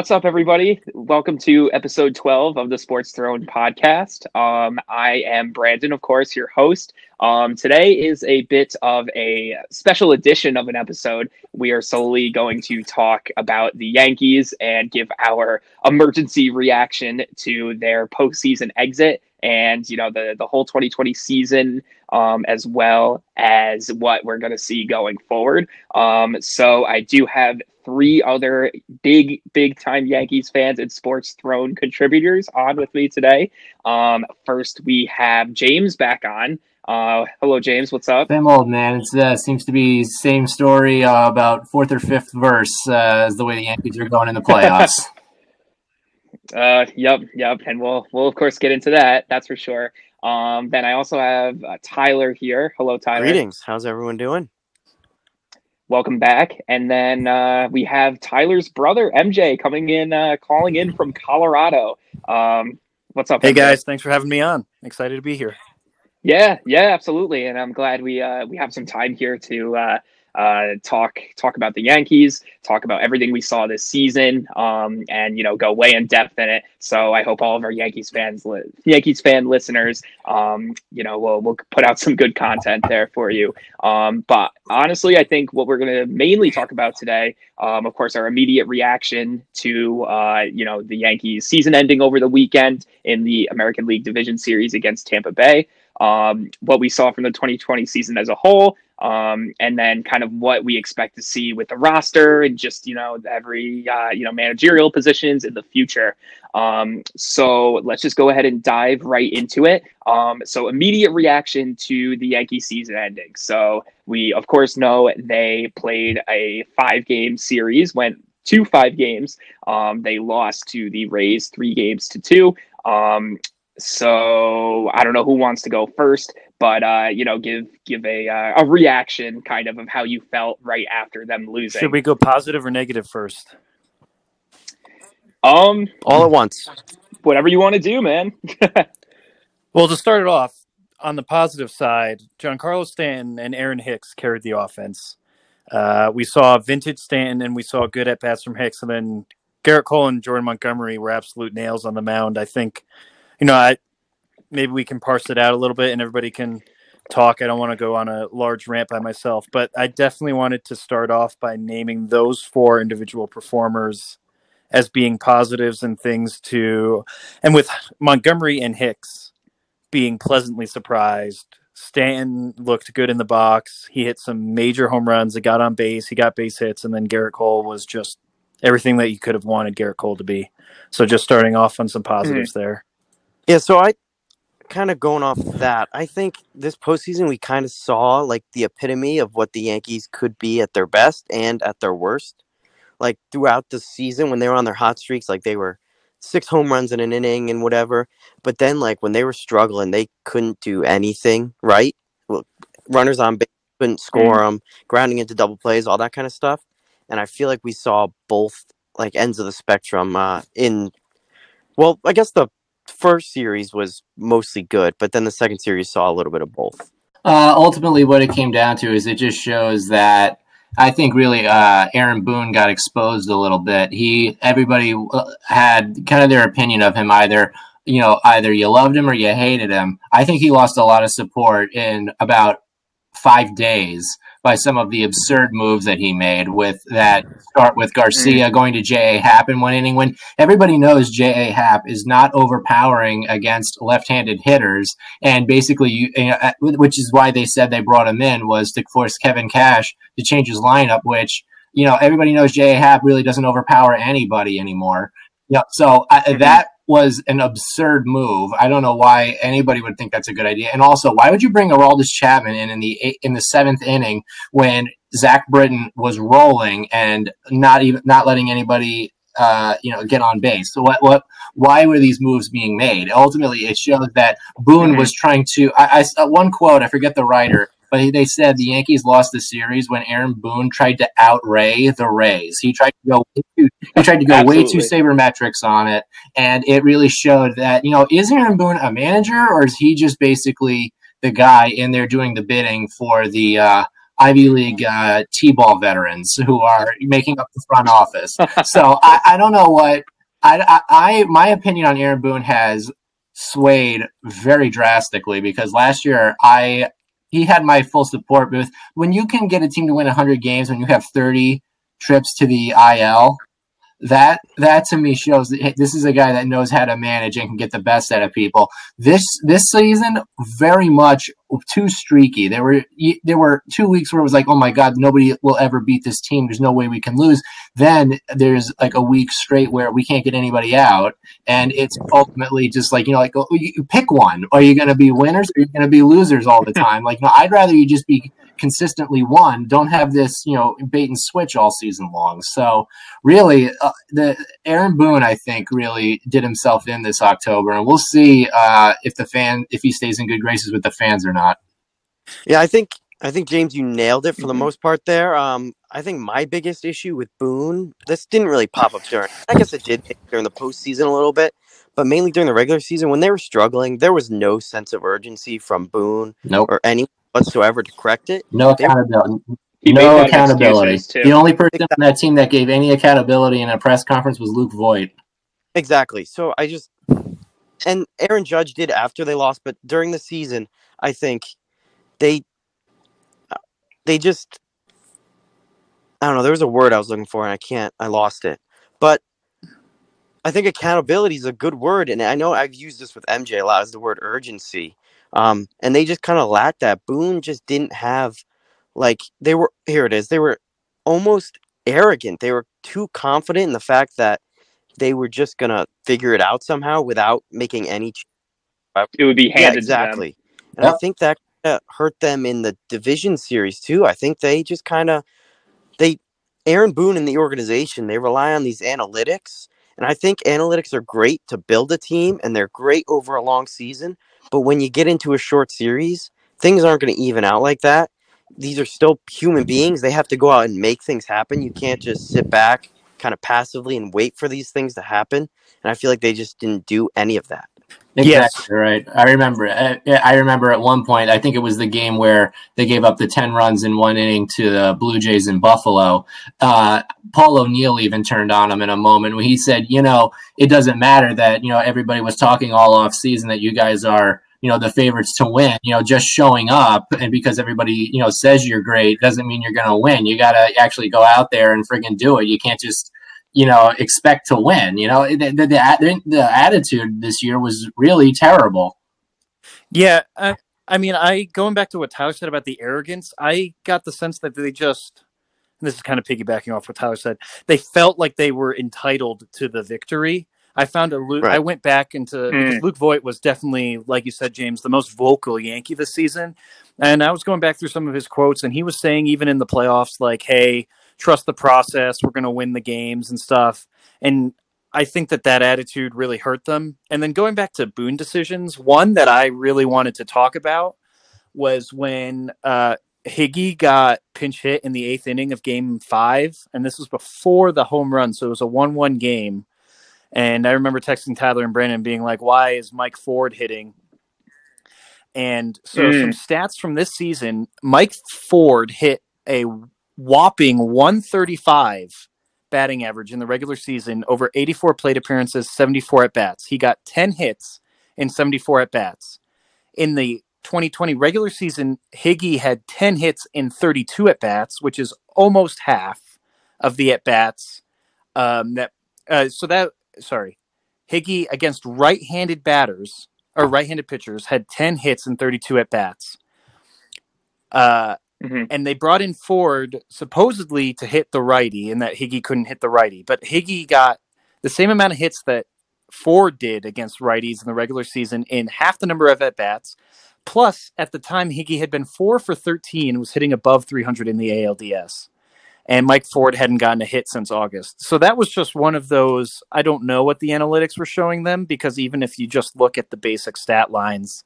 What's up, everybody? Welcome to episode 12 of the Sports Throne podcast. Um, I am Brandon, of course, your host. Um, today is a bit of a special edition of an episode. We are solely going to talk about the Yankees and give our emergency reaction to their postseason exit and you know the the whole 2020 season um, as well as what we're going to see going forward. Um, so I do have three other big big time Yankees fans and Sports Throne contributors on with me today. Um, first we have James back on. Uh, hello, James. What's up? Same old man. It uh, seems to be same story uh, about fourth or fifth verse uh, as the way the Yankees are going in the playoffs. Uh, yep, yep, and we'll we'll of course get into that. That's for sure. Um, then I also have uh, Tyler here. Hello, Tyler. Greetings. How's everyone doing? Welcome back. And then uh, we have Tyler's brother MJ coming in, uh, calling in from Colorado. Um, what's up? Hey MJ? guys, thanks for having me on. Excited to be here. Yeah, yeah, absolutely. And I'm glad we uh, we have some time here to uh, talk talk about the Yankees, talk about everything we saw this season, um, and you know go way in depth in it. So I hope all of our Yankees fans, li- Yankees fan listeners, um, you know, we'll we'll put out some good content there for you. Um, but honestly, I think what we're going to mainly talk about today, um, of course, our immediate reaction to uh, you know the Yankees season ending over the weekend in the American League Division Series against Tampa Bay um, what we saw from the 2020 season as a whole, um, and then kind of what we expect to see with the roster and just you know every uh, you know managerial positions in the future. Um, so let's just go ahead and dive right into it. Um, so immediate reaction to the Yankee season ending. So we of course know they played a five game series, went two five games. Um, they lost to the Rays three games to two. Um, so I don't know who wants to go first, but uh, you know, give give a uh, a reaction kind of of how you felt right after them losing. Should we go positive or negative first? Um, All at once. whatever you want to do, man. Well, to start it off, on the positive side, Giancarlo Stanton and Aaron Hicks carried the offense. Uh, we saw vintage Stanton and we saw good at bats from Hicks, and then Gerrit Cole and Jordan Montgomery were absolute nails on the mound. I think, you know, I maybe we can parse it out a little bit and everybody can talk. I don't want to go on a large rant by myself, but I definitely wanted to start off by naming those four individual performers as being positives and things to, and with Montgomery and Hicks being pleasantly surprised. Stanton looked good in the box. He hit some major home runs. He got on base. He got base hits, and then Gerrit Cole was just everything that you could have wanted Gerrit Cole to be. So just starting off on some positives hmm. there. Yeah, so I kind of going off that, I think this postseason we kind of saw like the epitome of what the Yankees could be at their best and at their worst. Like throughout the season when they were on their hot streaks, like they were six home runs in an inning and whatever. But then like when they were struggling, they couldn't do anything right. Well, runners on base couldn't score them, grounding into double plays, all that kind of stuff. And I feel like we saw both like ends of the spectrum uh, in. Well, I guess the first series was mostly good, but then the second series saw a little bit of both. Uh, ultimately, what it came down to is it just shows that I think really uh, Aaron Boone got exposed a little bit. He everybody uh, had kind of their opinion of him either you know either you loved him or you hated him. I think he lost a lot of support in about five days by some of the absurd moves that he made with that start with Garcia going to J.A. Happ in one inning when everybody knows J.A. Happ is not overpowering against left-handed hitters and basically you, you know, which is why they said they brought him in was to force Kevin Cash to change his lineup which you know everybody knows J.A. Happ really doesn't overpower anybody anymore. Yeah, so uh, that was an absurd move. I don't know why anybody would think that's a good idea. And also, why would you bring Aroldis Chapman in in the eight, in the seventh inning when Zach Britton was rolling and not even not letting anybody uh, you know get on base. So what what why were these moves being made? Ultimately, it shows that Boone was trying to. I, I one quote. I forget the writer. But they said the Yankees lost the series when Aaron Boone tried to outray the Rays. He tried to go way too, he tried to go way too sabermetrics on it, and it really showed that you know is Aaron Boone a manager or is he just basically the guy in there doing the bidding for the uh, Ivy League uh, T-ball veterans who are making up the front office? so I, I don't know what I, I, I my opinion on Aaron Boone has swayed very drastically because last year I he had my full support. But when you can get a team to win 100 games when you have 30 trips to the IL, that that to me shows that hey, this is a guy that knows how to manage and can get the best out of people. This this season very much too streaky. There were there were two weeks where it was like, oh my god, nobody will ever beat this team. There's no way we can lose. Then there's like a week straight where we can't get anybody out, and it's ultimately just like you know, like oh, you pick one. Are you going to be winners? Or are you going to be losers all the time? Like, no, I'd rather you just be consistently won Don't have this you know bait and switch all season long. So really, uh, the Aaron Boone, I think, really did himself in this October, and we'll see uh, if the fan if he stays in good graces with the fans or not. Yeah, I think I think James, you nailed it for the Mhm. most part there. Um, I think my biggest issue with Boone, this didn't really pop up during. I guess it did during the postseason a little bit, but mainly during the regular season when they were struggling, there was no sense of urgency from Boone Nope, or anyone whatsoever to correct it. no accountability. He no that accountability. too. The only person on that team that gave any accountability in a press conference was Luke Voit. exactly. So I just and Aaron Judge did after they lost, but during the season, I think they they just I don't know. There was a word I was looking for, and I can't. I lost it. But I think accountability is a good word, and I know I've used this with MJ a lot. Is the word urgency, um, and they just kind of lacked that. Boone just didn't have, like, they were here. It is. They were almost arrogant. They were too confident in the fact that they were just gonna figure it out somehow without making any. ch- It would be Yeah, handed exactly. And I think that hurt them in the division series too. I think they just kind of they Aaron Boone and the organization they rely on these analytics, and I think analytics are great to build a team and they're great over a long season. But when you get into a short series, things aren't going to even out like that. These are still human mm-hmm. beings. They have to go out and make things happen. You can't just sit back kind of passively and wait for these things to happen. And I feel like they just didn't do any of that. Exactly right. I remember. I, I remember at one point. I think it was the game where they gave up the ten runs in one inning to the Blue Jays in Buffalo. Uh, Paul O'Neill even turned on him in a moment when he said, "You know, it doesn't matter that you know everybody was talking all off season that you guys are." You know the favorites to win. You know, just showing up and because everybody you know says you're great doesn't mean you're going to win. You got to actually go out there and friggin' do it. You can't just you know expect to win. You know the the, the, the attitude this year was really terrible. Yeah, I, I mean, I going back to what Tyler said about the arrogance. I got the sense that they just, and this is kind of piggybacking off what Tyler said. They felt like they were entitled to the victory. I found a Luke. Right. I went back into because mm. Luke Voit was definitely, like you said, James, the most vocal Yankee this season, and I was going back through some of his quotes, and he was saying even in the playoffs, like, "Hey, trust the process. We're going to win the games and stuff." And I think that that attitude really hurt them. And then going back to Boone decisions, one that I really wanted to talk about was when uh, Higgy got pinch hit in the eighth inning of Game Five, and this was before the home run, so it was a one-one game. And I remember texting Tyler and Brandon being like, "Why is Mike Ford hitting?" And so Mm. some stats from this season: Mike Ford hit a whopping 135 batting average in the regular season over 84 plate appearances, 74 at bats. He got 10 hits in 74 at bats. In the 2020 regular season, Higgy had 10 hits in 32 at bats, which is almost half of the at bats. Um, that uh, so that sorry, Higgy against right-handed batters or right-handed pitchers had 10 hits in 32 at bats. Uh, Mhm. and they brought in Ford supposedly to hit the righty, and that Higgy couldn't hit the righty. But Higgy got the same amount of hits that Ford did against righties in the regular season in half the number of at bats, Plus, at the time, Higgy had been four for 13 and was hitting above 300 in the ALDS. And Mike Ford hadn't gotten a hit since August. So that was just one of those. I don't know what the analytics were showing them because even if you just look at the basic stat lines,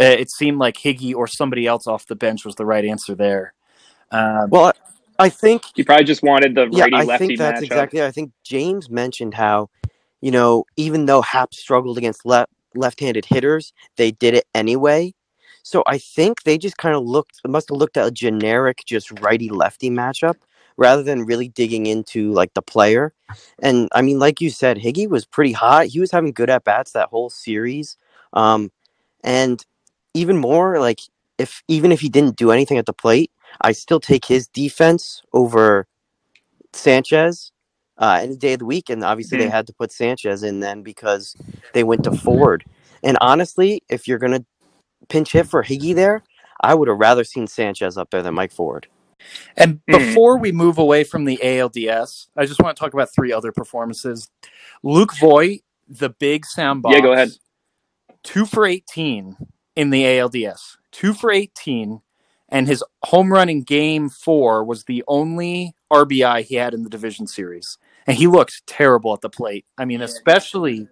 uh, it seemed like Higgy or somebody else off the bench was the right answer there. Um, Well, I think He probably just wanted the righty yeah, righty I lefty think that's matchup. exactly. I think James mentioned how, you know, even though Happ struggled against left left-handed hitters, they did it anyway. So I think they just kind of looked must have looked at a generic just righty lefty matchup rather than really digging into like the player. And I mean, like you said, Higgy was pretty hot. He was having good at bats that whole series. Um, and even more like if even if he didn't do anything at the plate, I still take his defense over Sanchez uh, any day of the week. And obviously, they Mhm. had to put Sanchez in then because they went to Ford. And honestly, if you're going to pinch hit for Higgy there, I would have rather seen Sanchez up there than Mike Ford. And Mhm. before we move away from the ALDS, I just want to talk about three other performances. Luke Voit, the big sound box. Yeah, go ahead. Two for 18 in the ALDS. Two for 18. And his home run in game four was the only RBI he had in the division series. And he looked terrible at the plate. I mean, especially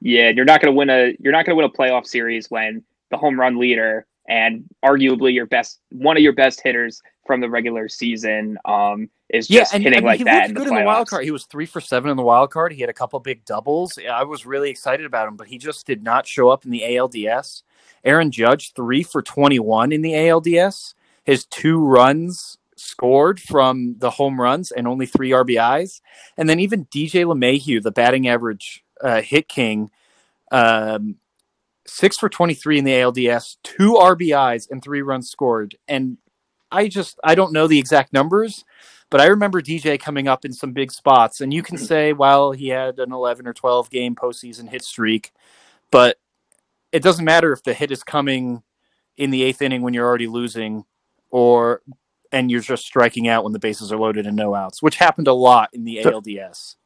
Yeah, you're not going to win a you're not going to win a playoff series when the home run leader and arguably your best one of your best hitters from the regular season um is just and, hitting I mean, like he that looked in the in the wild card. He was three for seven in the wild card. He had a couple big doubles. I was really excited about him, but he just did not show up in the ALDS. Aaron Judge, three for 21 in the ALDS. His two runs scored from the home runs and only three RBIs. And then even DJ LeMahieu, the batting average uh, hit king, um, six for 23 in the ALDS, two RBIs and three runs scored. And I just, I don't know the exact numbers, but I remember DJ coming up in some big spots. And you can say, well, he had an 11 or 12 game postseason hit streak, but it doesn't matter if the hit is coming in the eighth inning when you're already losing or and you're just striking out when the bases are loaded and no outs, which happened a lot in the ALDS.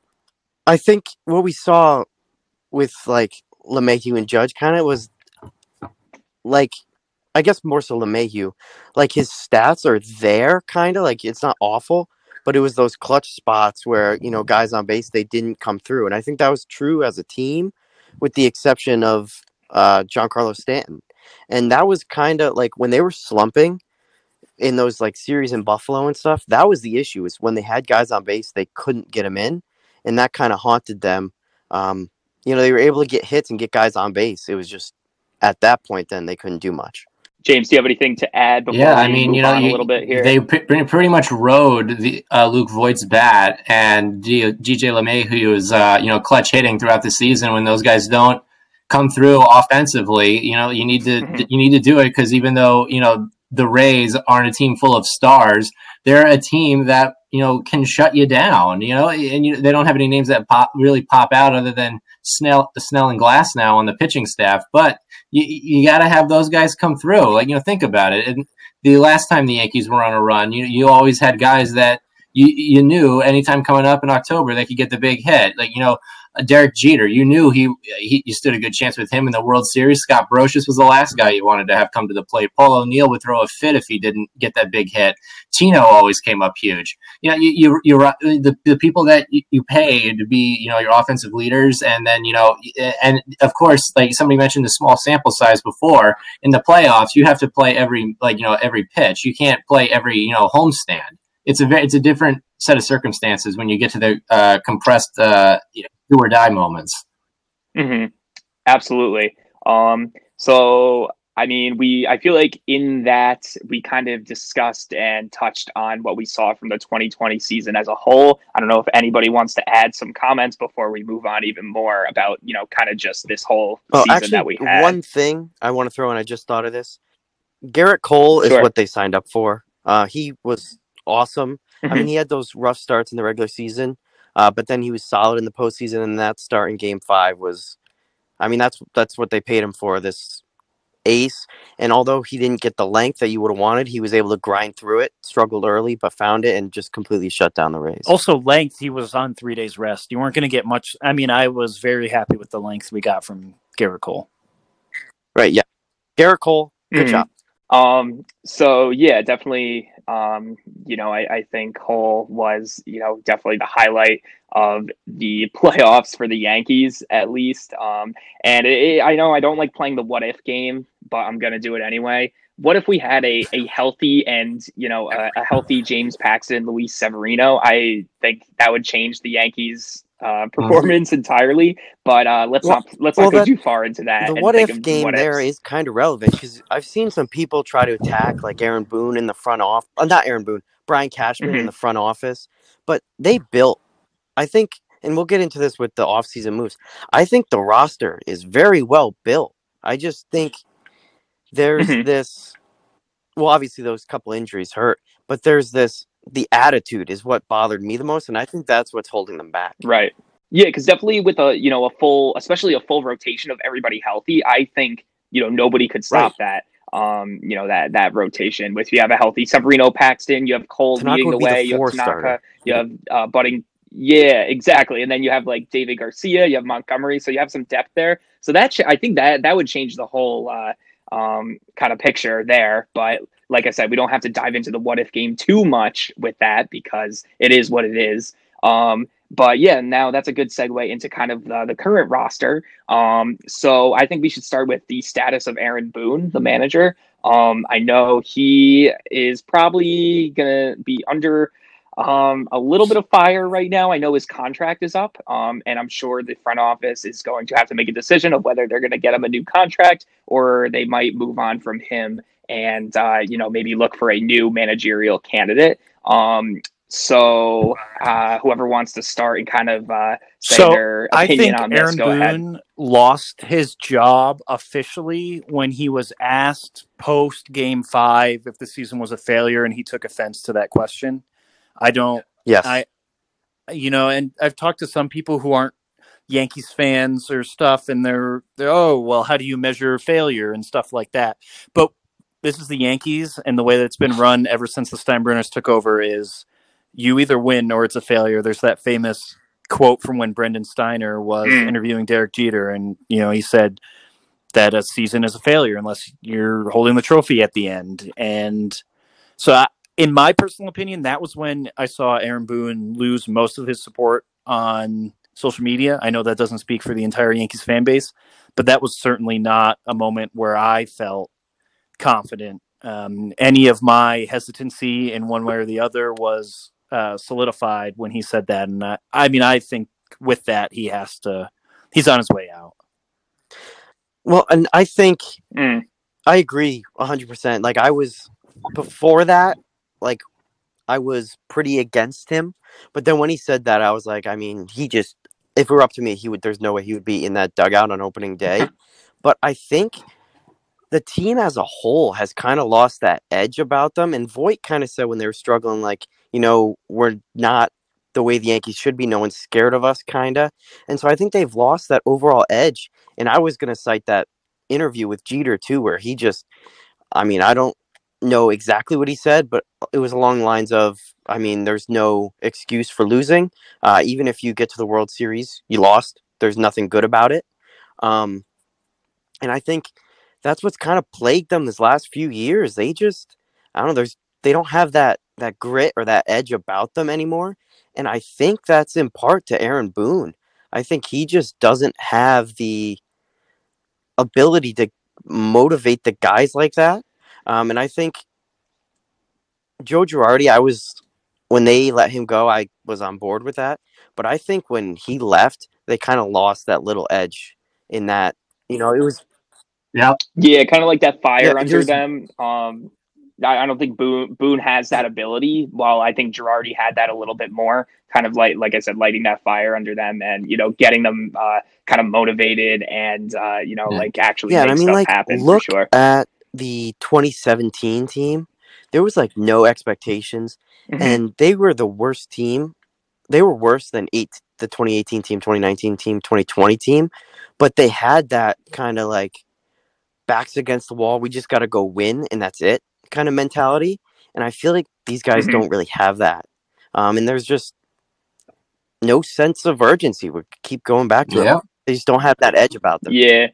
I think what we saw with like LeMahieu and Judge kind of was like, I guess more so LeMahieu, like his stats are there, kind of like it's not awful, but it was those clutch spots where you know guys on base they didn't come through, and I think that was true as a team, with the exception of uh, Carlos Stanton, and that was kind of like when they were slumping in those like series in Buffalo and stuff. That was the issue is when they had guys on base they couldn't get them in, and that kind of haunted them. Um, you know, they were able to get hits and get guys on base. It was just at that point then they couldn't do much. James, do you have anything to add before yeah, I mean, move you know, you- a little bit here? they pre- pretty pretty much rode the uh, Luke Voit's bat, and G- LeMay, who was uh, you know clutch hitting throughout the season. When those guys don't come through offensively, you know, you need to Mhm. you need to do it because even though you know the Rays aren't a team full of stars, they're a team that you know can shut you down. You know, and you, they don't have any names that pop really pop out other than Snell, Snell and Glasnow on the pitching staff, but you, you got to have those guys come through. Like you know, think about it. And the last time the Yankees were on a run, you you always had guys that you you knew anytime coming up in October they could get the big hit. Like you know, Derek Jeter, you knew he, he you stood a good chance with him in the World Series. Scott Brosius was the last guy you wanted to have come to the plate. Paul O'Neill would throw a fit if he didn't get that big hit. Tino always came up huge. You know, you you you're right- the the people that you, you pay to be you know your offensive leaders, and then you know, and of course, like somebody mentioned the small sample size before in the playoffs, you have to play every like you know every pitch. You can't play every you know homestand. It's a it's a different set of circumstances when you get to the uh, compressed uh, you know, do or die moments. hmm Absolutely. Um, so I mean, we I feel like in that we kind of discussed and touched on what we saw from the 2020 season as a whole. I don't know if anybody wants to add some comments before we move on even more about you know kind of just this whole season actually, that we had. one thing I want to throw in, I just thought of this. Gerrit Cole is what they signed up for. Uh, he was awesome. I mean, he had those rough starts in the regular season, uh, but then he was solid in the postseason, and that start in Game Five was, I mean, that's that's what they paid him for. This ace, and although he didn't get the length that you would have wanted, he was able to grind through it. Struggled early, but found it and just completely shut down the Rays. Also, length, he was on three days rest. You weren't going to get much. I mean, I was very happy with the length we got from Gerrit Cole. Right? Yeah. Gerrit Cole, good Mhm. job. Um, so yeah, definitely. Um, you know, I, I think Cole was, you know, definitely the highlight of the playoffs for the Yankees, at least. Um, and it, I know I don't like playing the what if game, but I'm gonna do it anyway. What if we had a, a healthy and you know a, a healthy James Paxton, Luis Severino? I think that would change the Yankees' uh, performance entirely. But uh, let's Well- not let's well, not go that- too far into that. the what if game what there is kind of relevant because I've seen some people try to attack like Aaron Boone in the front off, uh, not Aaron Boone, Brian Cashman in Mhm. the front office, but they built. I think, and we'll get into this with the offseason moves. I think the roster is very well built. I just think there's Mhm. this. Well, obviously those couple injuries hurt, but there's this. The attitude is what bothered me the most, and I think that's what's holding them back. Right. Yeah, because definitely with a you know a full, especially a full rotation of everybody healthy, I think you know nobody could stop that. Um, you know that that rotation. With you have a healthy Severino, Paxton, you have Cole Tanaka leading the way, you have Tanaka, starter. you have uh, Budding. Yeah, exactly. And then you have like Deivi Garcia, you have Montgomery, so you have some depth there. So that sh- I think that that would change the whole uh, um, kind of picture there. But like I said, we don't have to dive into the what if game too much with that because it is what it is. Um, but yeah, now that's a good segue into kind of the, the current roster. Um, so I think we should start with the status of Aaron Boone, the manager. Um, I know he is probably gonna be under um, a little bit of fire right now. I know his contract is up, um, and I'm sure the front office is going to have to make a decision of whether they're going to get him a new contract or they might move on from him and uh, you know maybe look for a new managerial candidate. Um, so uh, whoever wants to start and kind of uh, say So, their I opinion think on this, Aaron go ahead. Boone lost his job officially when he was asked post game five if the season was a failure, and he took offense to that question. I don't, Yes. I, you know, and I've talked to some people who aren't Yankees fans or stuff, and they're, they're, oh, well, how do you measure failure and stuff like that? But this is the Yankees, and the way that it's been run ever since the Steinbrenners took over is you either win or it's a failure. There's that famous quote from when Brendan Steiner was Mm. interviewing Derek Jeter, and you know he said that a season is a failure unless you're holding the trophy at the end. And so, I, in my personal opinion, that was when I saw Aaron Boone lose most of his support on social media. I know that doesn't speak for the entire Yankees fan base, but that was certainly not a moment where I felt confident. Um, any of my hesitancy in one way or the other was uh, solidified when he said that, and I, I mean, I think with that he has to. He's on his way out. Well, and I think Mm. I agree 100%. Like I was before that, like I was pretty against him, but then when he said that I was like, I mean, he just if it were up to me, he would there's no way he would be in that dugout on opening day. But I think the team as a whole has kind of lost that edge about them and Voit kind of said when they were struggling like, you know, we're not the way the Yankees should be, no one's scared of us kind of. And so I think they've lost that overall edge and I was going to cite that interview with Jeter too, where he just, I mean, I don't know exactly what he said, but it was along the lines of, I mean, there's no excuse for losing. Uh, even if you get to the World Series, you lost. There's nothing good about it. Um, and I think that's what's kind of plagued them this last few years. They just, I don't know, there's they don't have that that grit or that edge about them anymore. And I think that's in part to Aaron Boone. I think he just doesn't have the ability to motivate the guys like that. Um, and I think Joe Girardi, I was when they let him go, I was on board with that. But I think when he left, they kind of lost that little edge in that, you know, it was Yeah, kind of like that fire Yeah, under them. Um, I, I don't think Boone Boone has that ability. While I think Girardi had that a little bit more, kind of like like I said, lighting that fire under them and you know getting them uh, kind of motivated and uh, you know Yeah. like actually yeah, make I mean, stuff like, happen look for sure. at the 2017 team. There was like no expectations, Mhm. and they were the worst team. They were worse than eight the 2018 team, 2019 team, 2020 team, but they had that kind of like backs against the wall. We just got to go win, and that's it kind of mentality. And I feel like these guys Mhm. don't really have that. Um, and there's just no sense of urgency. We keep going back to it. Yeah. They just don't have that edge about them. Yeah.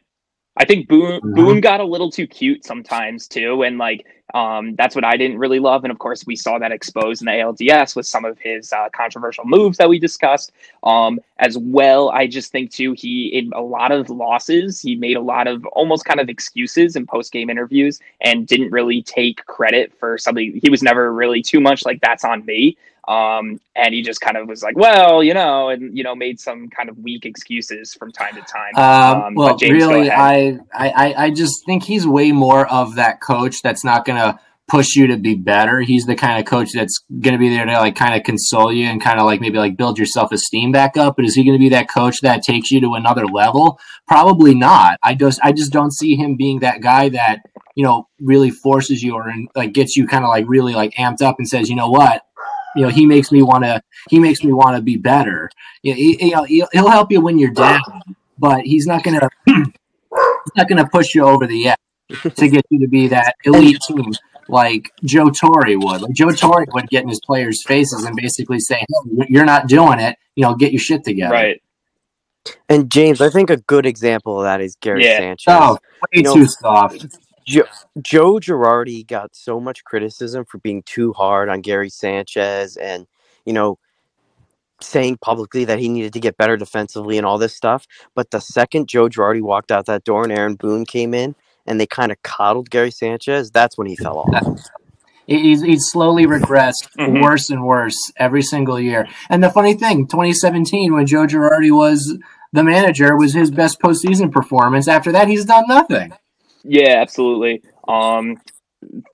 I think Boone Mhm. Boone got a little too cute sometimes too, and like um, that's what I didn't really love. And of course, we saw that exposed in the ALDS with some of his uh, controversial moves that we discussed. Um, as well, I just think too he in a lot of losses he made a lot of almost kind of excuses in post game interviews and didn't really take credit for something. He was never really too much like that's on me. Um, and he just kind of was like, well, you know, and you know, made some kind of weak excuses from time to time. Um, Um, well, James, really. I, I, I just think he's way more of that coach that's not going to push you to be better. He's the kind of coach that's going to be there to like kind of console you and kind of like maybe like build your self esteem back up. But is he going to be that coach that takes you to another level? Probably not. I just, I just don't see him being that guy that you know really forces you or like gets you kind of like really like amped up and says, you know what. You know, he makes me want to. He makes me want to be better. You know, he, you know, he'll, he'll help you when you're down, but he's not gonna he's not going to push you over the edge to get you to be that elite team like Joe Torre would. Like Joe Torre would get in his players' faces and basically say, hey, "You're not doing it. You know, get your shit together." Right. And James, I think a good example of that is Gary Yeah. Sanchez. Oh, way You know- too soft. Jo- Joe Girardi got so much criticism for being too hard on Gary Sanchez and, you know, saying publicly that he needed to get better defensively and all this stuff. But the second Joe Girardi walked out that door and Aaron Boone came in and they kind of coddled Gary Sanchez, that's when he fell off. He's, he's slowly regressed Mhm. worse and worse every single year. And the funny thing, 2017, when Joe Girardi was the manager, was his best postseason performance. After that, he's done nothing. Yeah, absolutely. Um,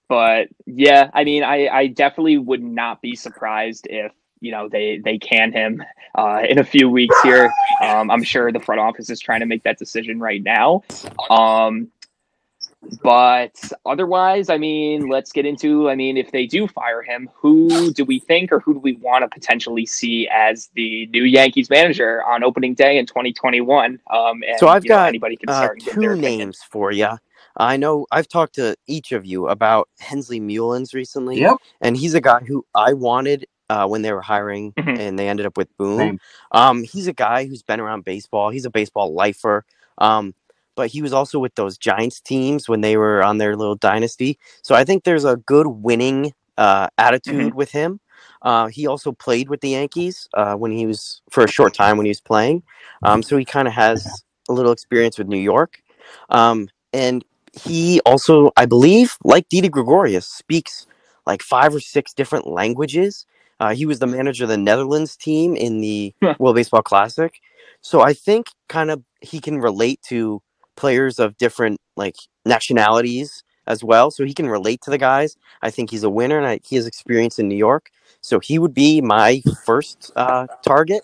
but yeah, I mean, I, I definitely would not be surprised if you know they they can him uh, in a few weeks here. Um, I'm sure the front office is trying to make that decision right now. Um, but otherwise, I mean, let's get into. I mean, if they do fire him, who do we think, or who do we want to potentially see as the new Yankees manager on opening day in 2021? Um, and, So I've you know, got, anybody can Uh, start and give their two opinion. names for you. I know I've talked to each of you about Hensley Meulens recently. Yep. and he's a guy who I wanted uh, when they were hiring, Mhm. and they ended up with Boone. Same. Um, he's a guy who's been around baseball. He's a baseball lifer. Um, but he was also with those Giants teams when they were on their little dynasty. So I think there's a good winning uh, attitude with him. Uh, he also played with the Yankees uh, when he was for a short time when he was playing. Um, so he kind of has a little experience with New York. Um, and he also, I believe, like Didi Gregorius, speaks like five or six different languages. Uh, he was the manager of the Netherlands team in the World Baseball Classic. So I think kind of he can relate to players of different like nationalities as well. So he can relate to the guys. I think he's a winner and I, he has experience in New York. So he would be my first uh, target.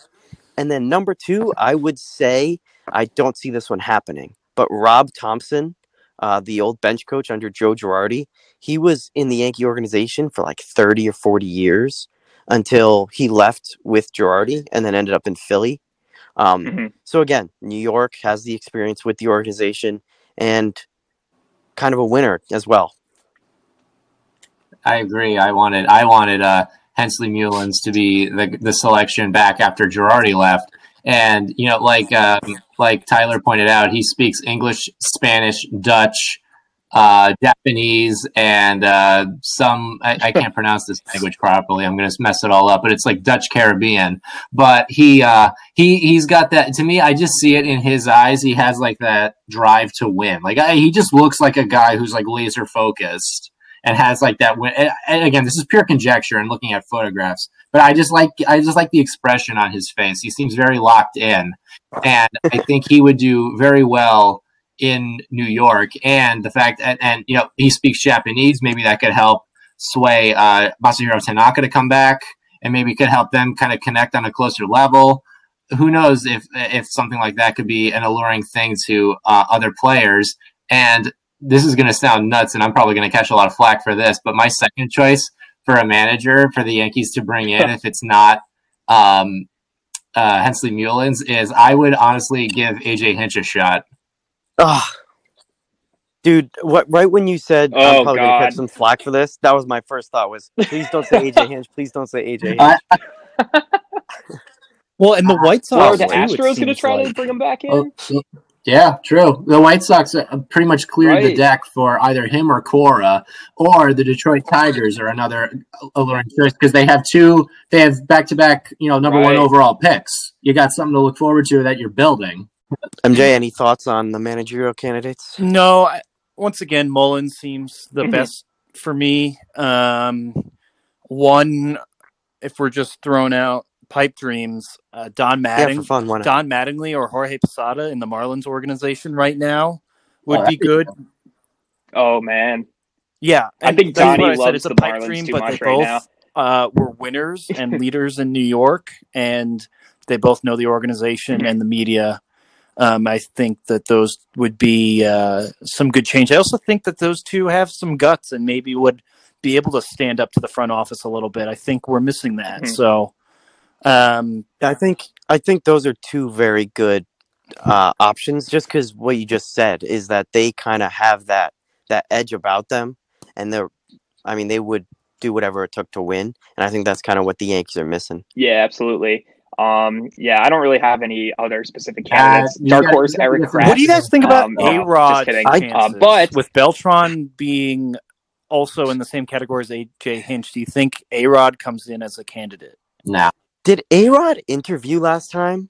And then number two, I would say I don't see this one happening, but Rob Thomson, uh, the old bench coach under Joe Girardi, he was in the Yankee organization for like 30 or 40 years until he left with Girardi and then ended up in Philly. Um, Mhm. So again, New York has the experience with the organization and kind of a winner as well. I agree. I wanted I wanted uh, Hensley Meulens to be the the selection back after Girardi left, and you know, like um, like Tyler pointed out, he speaks English, Spanish, Dutch, uh, Japanese, and uh, some I, I can't pronounce this language properly. I'm going to mess it all up, but it's like Dutch Caribbean. But he uh, he he's got that. To me, I just see it in his eyes. He has like that drive to win. Like I, he just looks like a guy who's like laser focused and has like that win. And and again, this is pure conjecture and looking at photographs, but I just like I just like the expression on his face. He seems very locked in, and I think he would do very well in New York. And the fact and, and you know he speaks Japanese, maybe that could help sway uh, Masahiro Tanaka to come back, and maybe could help them kind of connect on a closer level. Who knows if if something like that could be an alluring thing to uh, other players and this is going to sound nuts, and I'm probably going to catch a lot of flack for this, but my second choice for a manager for the Yankees to bring in, if it's not um, uh, Hensley Meulens, is I would honestly give AJ Hinch a shot. Ah, dude, what? Right when you said Oh, I'm probably gonna God. catch some flack for this, that was my first thought. Was please don't say AJ Hinch. Please don't say AJ Hinch. Well, and the White Or are Sox. the too, it Astros going to seems try to bring him back in? Oh, Yeah, true. The White Sox uh, pretty much cleared the deck for either him or Cora, or the Detroit Tigers are another alluring choice because they have two. They have back to back, you know, number one overall picks. You got something to look forward to that you're building. MJ, any thoughts on the managerial candidates? No, I, once again, Mullen seems the Mhm. best for me. Um, one, if we're just throwing out pipe dreams, uh, Don Yeah, Matting, fun. Don Mattingly or Jorge Posada in the Marlins organization right now would Oh, be that'd be good. Oh man, Yeah, I think that's Donnie what I said. loves It's a the pipe Marlins dream, too but much they right both now. uh, were winners and leaders in New York, and they both know the organization Mhm. and the media. Um, I think that those would be uh, some good change. I also think that those two have some guts and maybe would be able to stand up to the front office a little bit. I think we're missing that. Mhm. So, um, I think I think those are two very good uh, options. Just because what you just said is that they kind of have that that edge about them, and they're, I mean, they would do whatever it took to win, and I think that's kind of what the Yankees are missing. Yeah, absolutely. Um, yeah, I don't really have any other specific Uh, candidates. you Dark got- horse, you Eric different- Kratz. what do you guys think about Um, A no, just Rod kidding. Uh, but- with Beltran being also in the same category as AJ Hinch, do you think A Rod comes in as a candidate? Nah, Did A Rod interview last time?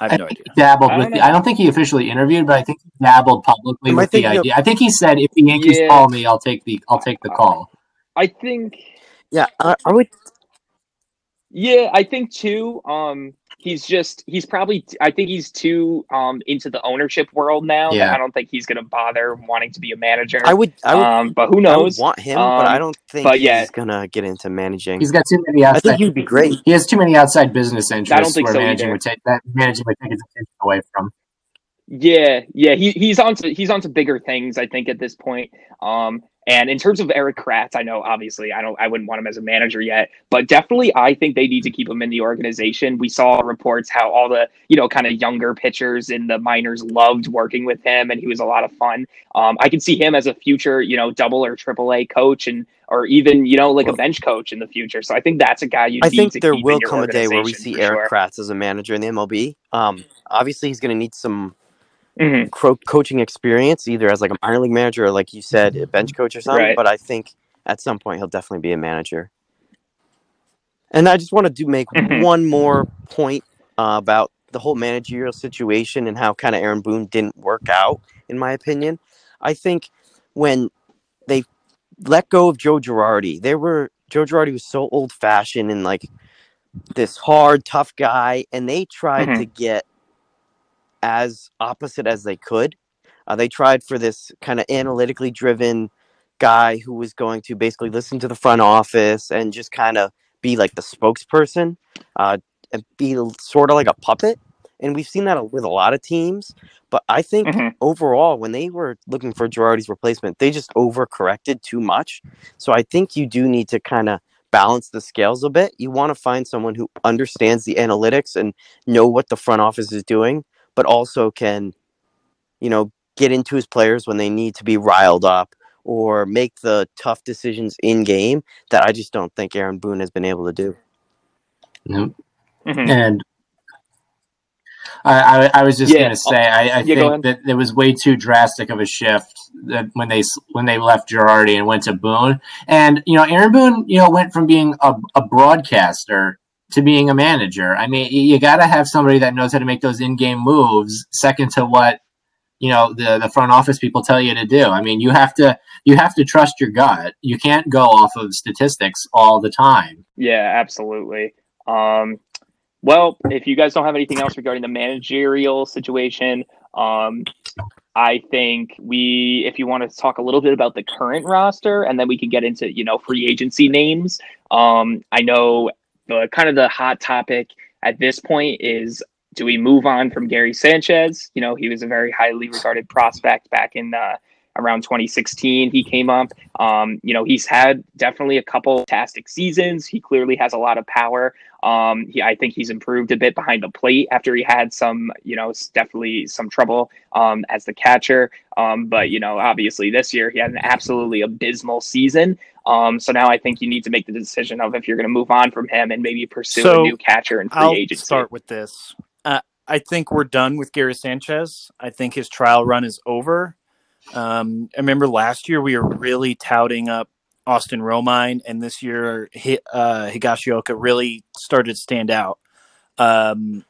I have I no think idea. he dabbled I with. the. I don't think he officially interviewed, but I think he dabbled publicly Am with the thinking of- idea. I think he said, "If the Yankees Yeah. call me, I'll take the I'll take the call." I think Yeah, I, I would. Yeah, I think too. Um, he's just he's probably I think he's too um into the ownership world now. that Yeah. I don't think he's gonna bother wanting to be a manager. I would. I would. um, but who I would knows? want him, but I Um, don't think but yeah, he's yeah. gonna get into managing. He's got too many Outside, I think he'd be great. He has too many outside business interests I don't think where so managing either. would take that managing would take his attention away from. Yeah, yeah, he he's onto he's onto bigger things. I think at this point. Um, and in terms of Erik Kratz, I know obviously I don't I wouldn't want him as a manager yet, but definitely I think they need to keep him in the organization. We saw reports how all the you know kind of younger pitchers in the minors loved working with him, and he was a lot of fun. Um, I can see him as a future you know double or triple A coach, and or even you know like a bench coach in the future. So I think that's a guy you. I think there will come a day where we see Eric sure. Kratz as a manager in the MLB. Um, obviously, he's going to need some Mhm. cro- coaching experience, either as like a minor league manager or, like you said, a bench coach or something. Right. But I think at some point he'll definitely be a manager. And I just want to do make Mhm. one more point uh, about the whole managerial situation and how kind of Aaron Boone didn't work out, in my opinion. I think when they let go of Joe Girardi, they were Joe Girardi was so old fashioned and like this hard, tough guy, and they tried Mhm. to get as opposite as they could. Uh, they tried for this kind of analytically driven guy who was going to basically listen to the front office and just kind of be like the spokesperson, uh, and be sort of like a puppet. And we've seen that with a lot of teams. But I think Mhm. overall, when they were looking for Girardi's replacement, they just overcorrected too much. So I think you do need to kind of balance the scales a bit. You want to find someone who understands the analytics and know what the front office is doing, but also can, you know, get into his players when they need to be riled up or make the tough decisions in game that I just don't think Aaron Boone has been able to do. Nope. Mhm. And I, I, I was just Yeah. going to say, I, I Yeah, think that there was way too drastic of a shift that when they when they left Girardi and went to Boone. And you know, Aaron Boone, you know, went from being a, a broadcaster to being a manager. I mean, you, got to have somebody that knows how to make those in-game moves. Second to what you know the the front office people tell you to do. I mean, you have to you have to trust your gut. You can't go off of statistics all the time. Yeah, absolutely. Um, well, if you guys don't have anything else regarding the managerial situation, um, I think we, if you want to talk a little bit about the current roster, and then we can get into you know free agency names. Um, I know the kind of the hot topic at this point is do we move on from Gary Sanchez? You know, he was a very highly regarded prospect back in uh, around 2016. He came up. Um, you know, he's had definitely a couple fantastic seasons. He clearly has a lot of power. Um, he, I think he's improved a bit behind the plate after he had some, you know, definitely some trouble um, as the catcher. Um, but you know, obviously this year he had an absolutely abysmal season. Um, so now I think you need to make the decision of if you're going to move on from him and maybe pursue So, a new catcher and free I'll agency. start with this. Uh, I think we're done with Gary Sanchez. I think his trial run is over. Um, I remember last year we were really touting up Austin Romine, and this year uh, Higashioka really started to stand out. Um,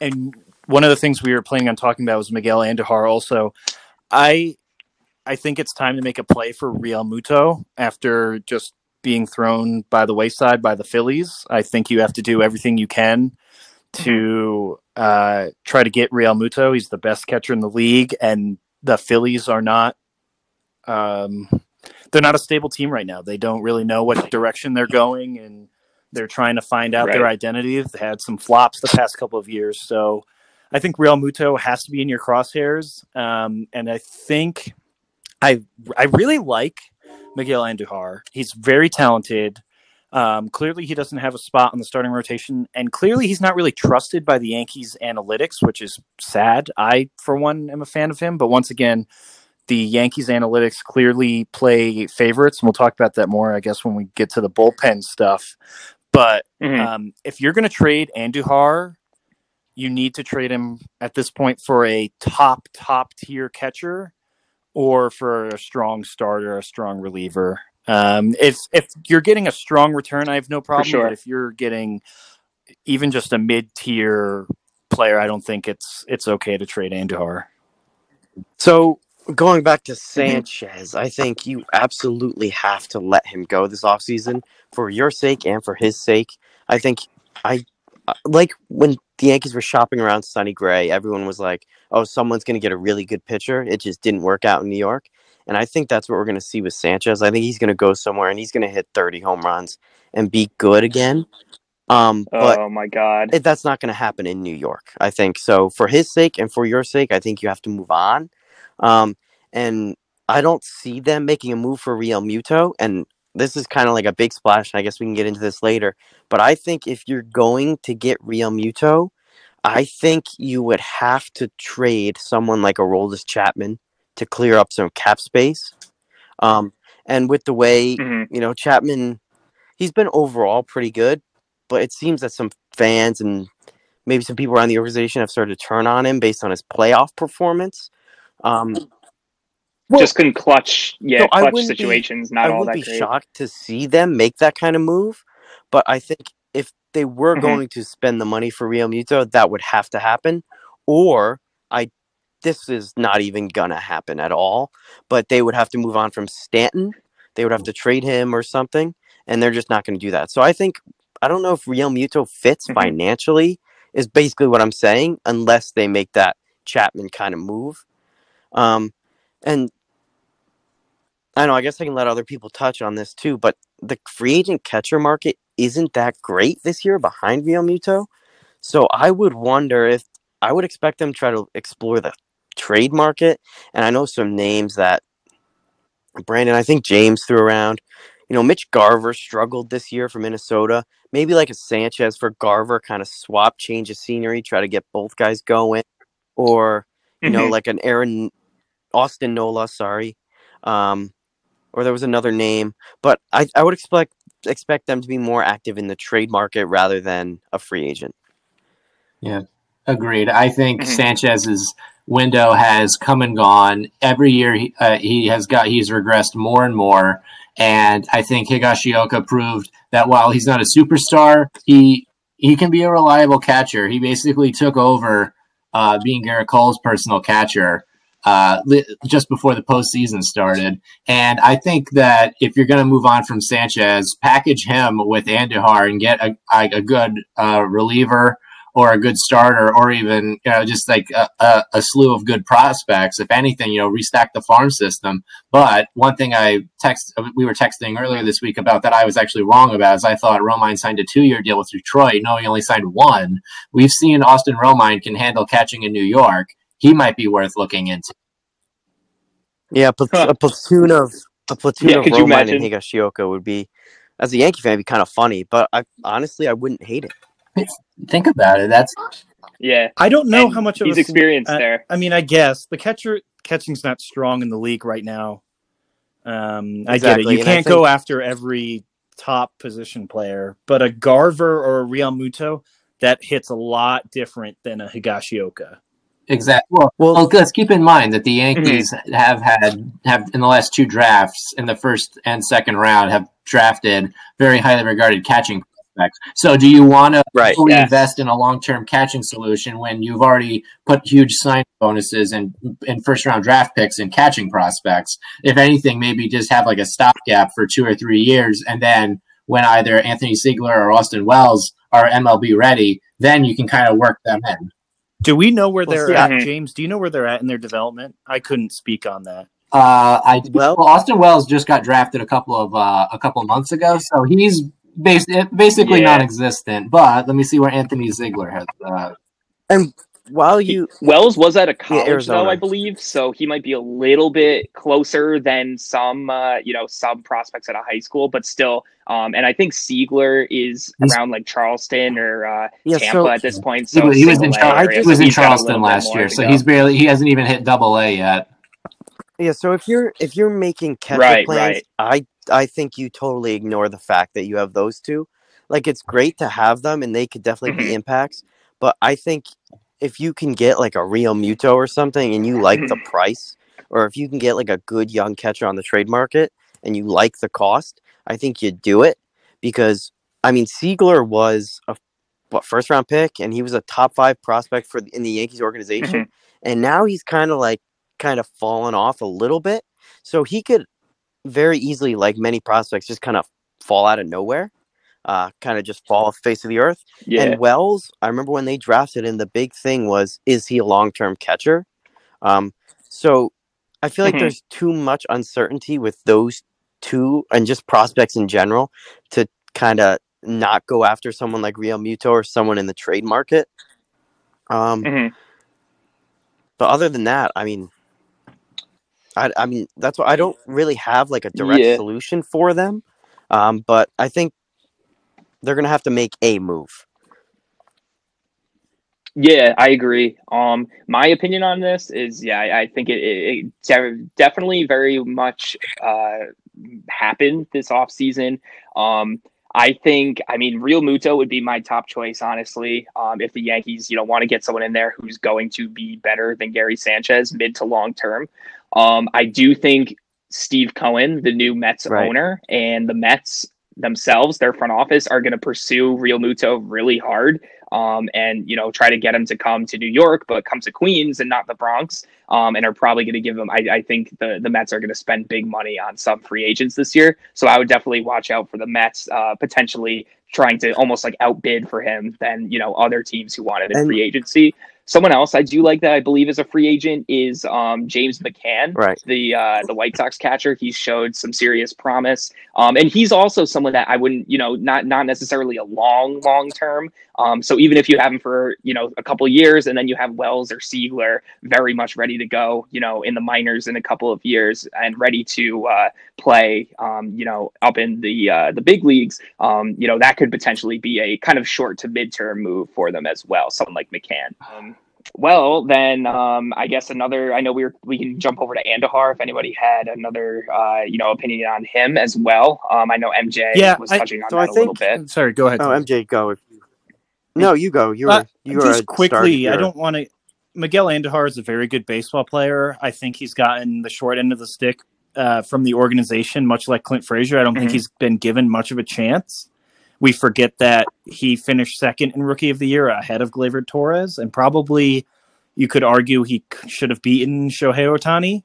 and one of the things we were planning on talking about was Miguel Andujar. Also, I I think it's time to make a play for Realmuto after just being thrown by the wayside by the Phillies. I think you have to do everything you can to uh, try to get Realmuto. He's the best catcher in the league, and the Phillies are not. Um, they're not a stable team right now. They don't really know what direction they're going, and they're trying to find out their identity. They've had some flops the past couple of years, so I think Realmuto has to be in your crosshairs. Um, and I think I I really like Miguel Andujar. He's very talented. Um, clearly, he doesn't have a spot on the starting rotation, and clearly, he's not really trusted by the Yankees analytics, which is sad. I, for one, am a fan of him, but once again, the Yankees analytics clearly play favorites, and we'll talk about that more, I guess, when we get to the bullpen stuff. But Mhm. um, if you're going to trade Andujar, you need to trade him at this point for a top top tier catcher or for a strong starter, a strong reliever. Um, if if you're getting a strong return, I have no problem. sure. But if you're getting even just a mid tier player, I don't think it's it's okay to trade Andujar. So going back to Sanchez, I think you absolutely have to let him go this offseason for your sake and for his sake. I think I uh, like when the Yankees were shopping around Sonny Gray, everyone was like, "Oh, someone's going to get a really good pitcher." It just didn't work out in New York. And I think that's what we're going to see with Sanchez. I think he's going to go somewhere and he's going to hit 30 home runs and be good again. Um, but oh my god. it, that's not going to happen in New York. I think so. For his sake and for your sake, I think you have to move on. Um, and I don't see them making a move for Realmuto. And this is kind of like a big splash. I guess we can get into this later. But I think if you're going to get Realmuto, I think you would have to trade someone like a Aroldis Chapman to clear up some cap space. Um, and with the way Mhm. you know Chapman, he's been overall pretty good, but it seems that some fans and maybe some people around the organization have started to turn on him based on his playoff performance. Um, well, Just couldn't clutch, yeah, No, clutch wouldn't be- situations. Not I all would that be great. shocked to see them make that kind of move, but I think if they were Mhm. going to spend the money for Realmuto, that would have to happen. Or I, this is not even gonna happen at all. But they would have to move on from Stanton. They would have to trade him or something, and they're just not going to do that. So I think I don't know if Realmuto fits Mhm. financially. Is basically what I'm saying, unless they make that Chapman kind of move. Um, and I know, I guess I can let other people touch on this too, but the free agent catcher market isn't that great this year behind Realmuto. So I would wonder if I would expect them to try to explore the trade market. And I know some names that Brandon, I think James threw around. You know, Mitch Garver struggled this year for Minnesota. Maybe like a Sanchez for Garver, kind of swap, change of scenery, try to get both guys going. Or, you know, Mhm. like an Aaron Austin Nola, sorry. Um, or there was another name, but I, I would expect expect them to be more active in the trade market rather than a free agent. Yeah, agreed. I think Mhm. Sanchez's window has come and gone. Every year he, uh, he has got he's regressed more and more. And I think Higashioka proved that while he's not a superstar, he he can be a reliable catcher. He basically took over uh, being Gerrit Cole's personal catcher uh, li- just before the postseason started. And I think that if you're going to move on from Sanchez, package him with Andujar and get a, a, a good uh, reliever or a good starter, or even you know just like a, a, a slew of good prospects. If anything, you know, restack the farm system. But one thing I text we were texting earlier this week about that I was actually wrong about is I thought Romine signed a two year deal with Detroit. No, he only signed one. We've seen Austin Romine can handle catching in New York. He might be worth looking into. Yeah, pl- Huh. a platoon of a platoon Yeah, of could you Romine and imagine? Higashioka would be, as a Yankee fan, be kind of funny. But I honestly, I wouldn't hate it. Think about it. That's Yeah. I don't know And how much of he's a experienced I- there. I mean, I guess the catcher catching's not strong in the league right now. Um, I get it. You and can't go after every top position player, but a Garver or a Realmuto, that hits a lot different than a Higashioka. Exactly. Well, Well- well, let's keep in mind that the Yankees have had have in the last two drafts, in the first and second round, have drafted very highly regarded catching prospects. So, do you want to Right. fully yes. invest in a long term catching solution when you've already put huge sign bonuses and and first round draft picks in catching prospects? If anything, maybe just have like a stopgap for two or three years, and then when either Anthony Seigler or Austin Wells are MLB ready, then you can kind of work them in. Do we know where Well, they're see, at, I- James? Do you know where they're at in their development? I couldn't speak on that. Uh, I Well- well, Austin Wells just got drafted a couple of uh, a couple of months ago, so he's bas- basically Yeah. non-existent. But let me see where Anthony Seigler has. Uh, And while you Wells was at a college Arizona. though, I believe, so he might be a little bit closer than some, uh, you know, some prospects at a high school, but still. Um, and I think Seigler is He's- around like Charleston or uh, Yeah, Tampa so- at this point. he, So was- he was in Char- area, he was in he's got a Charleston last year, so he's barely he hasn't even hit Double A yet. Yeah, so if you're if you're making catcher Right, plans, I I think you totally ignore the fact that you have those two. Like it's great to have them and they could definitely be mm-hmm. impacts, but I think if you can get like a Realmuto or something and you like the mm-hmm. price, or if you can get like a good young catcher on the trade market and you like the cost, I think you do it because I mean Seigler was a what first round pick and he was a top five prospect for in the Yankees organization, mm-hmm. and now he's kind of like kind of fallen off a little bit. So he could very easily, like many prospects, just kind of fall out of nowhere, uh, kind of just fall off the face of the earth. yeah. And Wells, I remember when they drafted him, the big thing was, is he a long term catcher? Um, so I feel like Mhm. there's too much uncertainty with those two and just prospects in general to kind of not go after someone like Realmuto or someone in the trade market. Um, Mhm. but other than that, I mean, I, I mean that's why I don't really have like a direct Yeah. solution for them. Um, but I think they're gonna have to make a move. Yeah, I agree. Um, my opinion on this is, yeah, I, I think it, it, it de- definitely very much uh, happened this off season. Um, I think, I mean, Realmuto would be my top choice, honestly. Um, if the Yankees, you know, want to get someone in there who's going to be better than Gary Sanchez mid to long term. Um, I do think Steve Cohen, the new Mets Right. owner, and the Mets themselves, their front office, are going to pursue Realmuto really hard um, and you know try to get him to come to New York, but come to Queens and not the Bronx, um, and are probably going to give him. I, I think the the Mets are going to spend big money on some free agents this year, so I would definitely watch out for the Mets uh, potentially trying to almost like outbid for him than you know other teams who wanted in And- free agency. Someone else I do like that I believe is a free agent is um, James McCann, Right. the uh, the White Sox catcher. He showed some serious promise, um, and he's also someone that I wouldn't, you know, not not necessarily a long long term. Um, so even if you have him for you know a couple of years, and then you have Wells or Seigler very much ready to go, you know, in the minors in a couple of years and ready to uh, play, um, you know, up in the uh, the big leagues, um, you know, that could potentially be a kind of short to midterm move for them as well. Someone like McCann. Um, well, then um, I guess another. I know we were, we can jump over to Andujar if anybody had another uh, you know opinion on him as well. Um, I know MJ Yeah, was I- touching on so that I a little bit. Sorry, go ahead. Oh, Tom. MJ, go. No, you go. You're Uh, you were just a quickly, I don't want to. Miguel Andujar is a very good baseball player. I think he's gotten the short end of the stick uh, from the organization, much like Clint Frazier. I don't think Mhm. he's been given much of a chance. We forget that he finished second in Rookie of the Year ahead of Gleyber Torres, and probably you could argue he should have beaten Shohei Ohtani.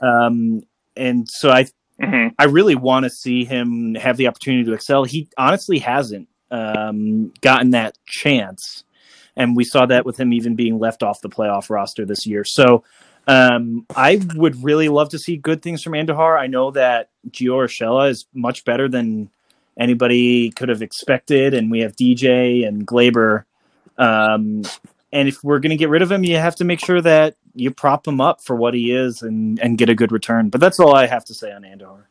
Um, and so I Mhm. I really want to see him have the opportunity to excel. He honestly hasn't um, gotten that chance, and we saw that with him even being left off the playoff roster this year. So um, I would really love to see good things from Andujar. I know that Gio Urshela is much better than anybody could have expected, and we have DJ and Gleyber. Um, and if we're going to get rid of him, you have to make sure that you prop him up for what he is and, and get a good return. But that's all I have to say on Andor.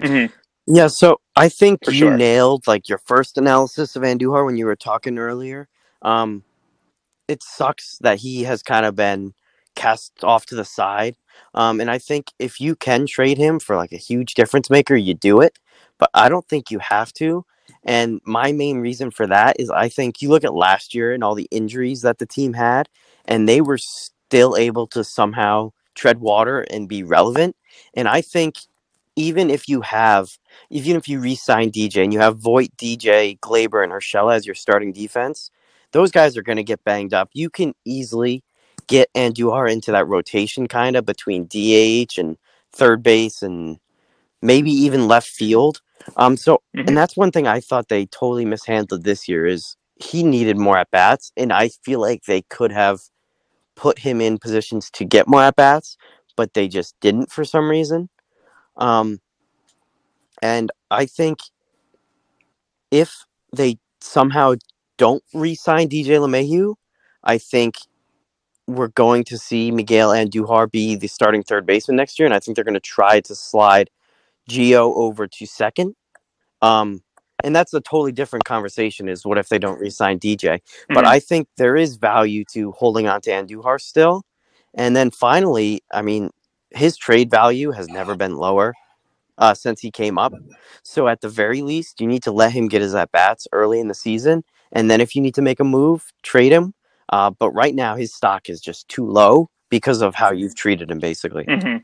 Mhm. Yeah, so I think For you sure. nailed like your first analysis of Andujar when you were talking earlier. Um, it sucks that he has kind of been cast off to the side. Um, and I think if you can trade him for like a huge difference maker, you do it. But I don't think you have to. And my main reason for that is I think you look at last year and all the injuries that the team had, and they were still able to somehow tread water and be relevant. And I think even if you have, even if you re-sign DJ and you have Voit, DJ, Gleyber, and Urshela as your starting defense, those guys are going to get banged up. You can easily get and you are into that rotation kind of between DH and third base and maybe even left field. Um, so and that's one thing I thought they totally mishandled this year is he needed more at bats, and I feel like they could have put him in positions to get more at bats, but they just didn't for some reason. Um, and I think if they somehow don't re-sign DJ LeMahieu, I think we're going to see Miguel Andujar be the starting third baseman next year, and I think they're going to try to slide Gio over to second. Um, and that's a totally different conversation. Is what if they don't re-sign DJ? But Mhm. I think there is value to holding on to Andujar still. And then finally, I mean, his trade value has never been lower uh, since he came up. So at the very least, you need to let him get his at bats early in the season, and then if you need to make a move, trade him. Uh, but right now, his stock is just too low because of how you've treated him, basically. Mhm.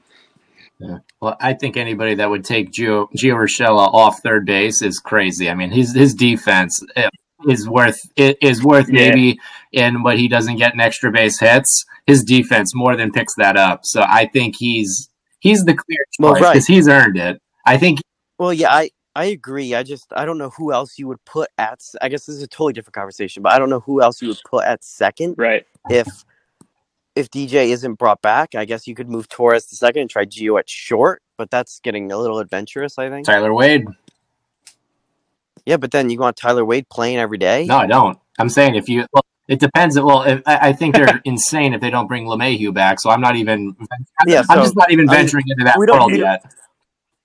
Well, I think anybody that would take Gio, Gio Urshela off third base is crazy. I mean, his his defense eh, is worth i- is worth Yeah. maybe in what he doesn't get in extra base hits. His defense more than picks that up. So I think he's he's the clear Well, choice right. because he's earned it. I think Well, yeah, I I agree. I just I don't know who else you would put at. I guess this is a totally different conversation, but I don't know who else you would put at second Right. if if DJ isn't brought back. I guess you could move Torres to second and try Gio at short, but that's getting a little adventurous. I think. Tyler Wade. Yeah, but then you want Tyler Wade playing every day. No, I don't. I'm saying if you. Well, it depends. Well, if, I, I think they're insane if they don't bring LeMahieu back. So I'm not even. Yeah, I'm just not even I mean, venturing into that we don't world need- yet.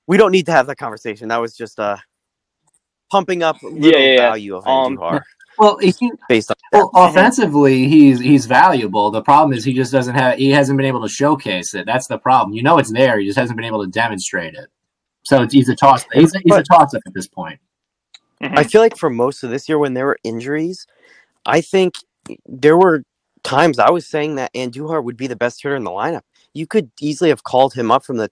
we don't need to have that conversation. That was just uh pumping up little Yeah, yeah, yeah. value of Um, Andujar Well, if you, based on Well, offensively, he's he's valuable. The problem is he just doesn't have he hasn't been able to showcase it. That's the problem. You know it's there. He just hasn't been able to demonstrate it. So it's, he's a toss. He's a, he's a toss up at this point. I feel like for most of this year, when there were injuries, I think there were times I was saying that Andujar would be the best hitter in the lineup. You could easily have called him up from the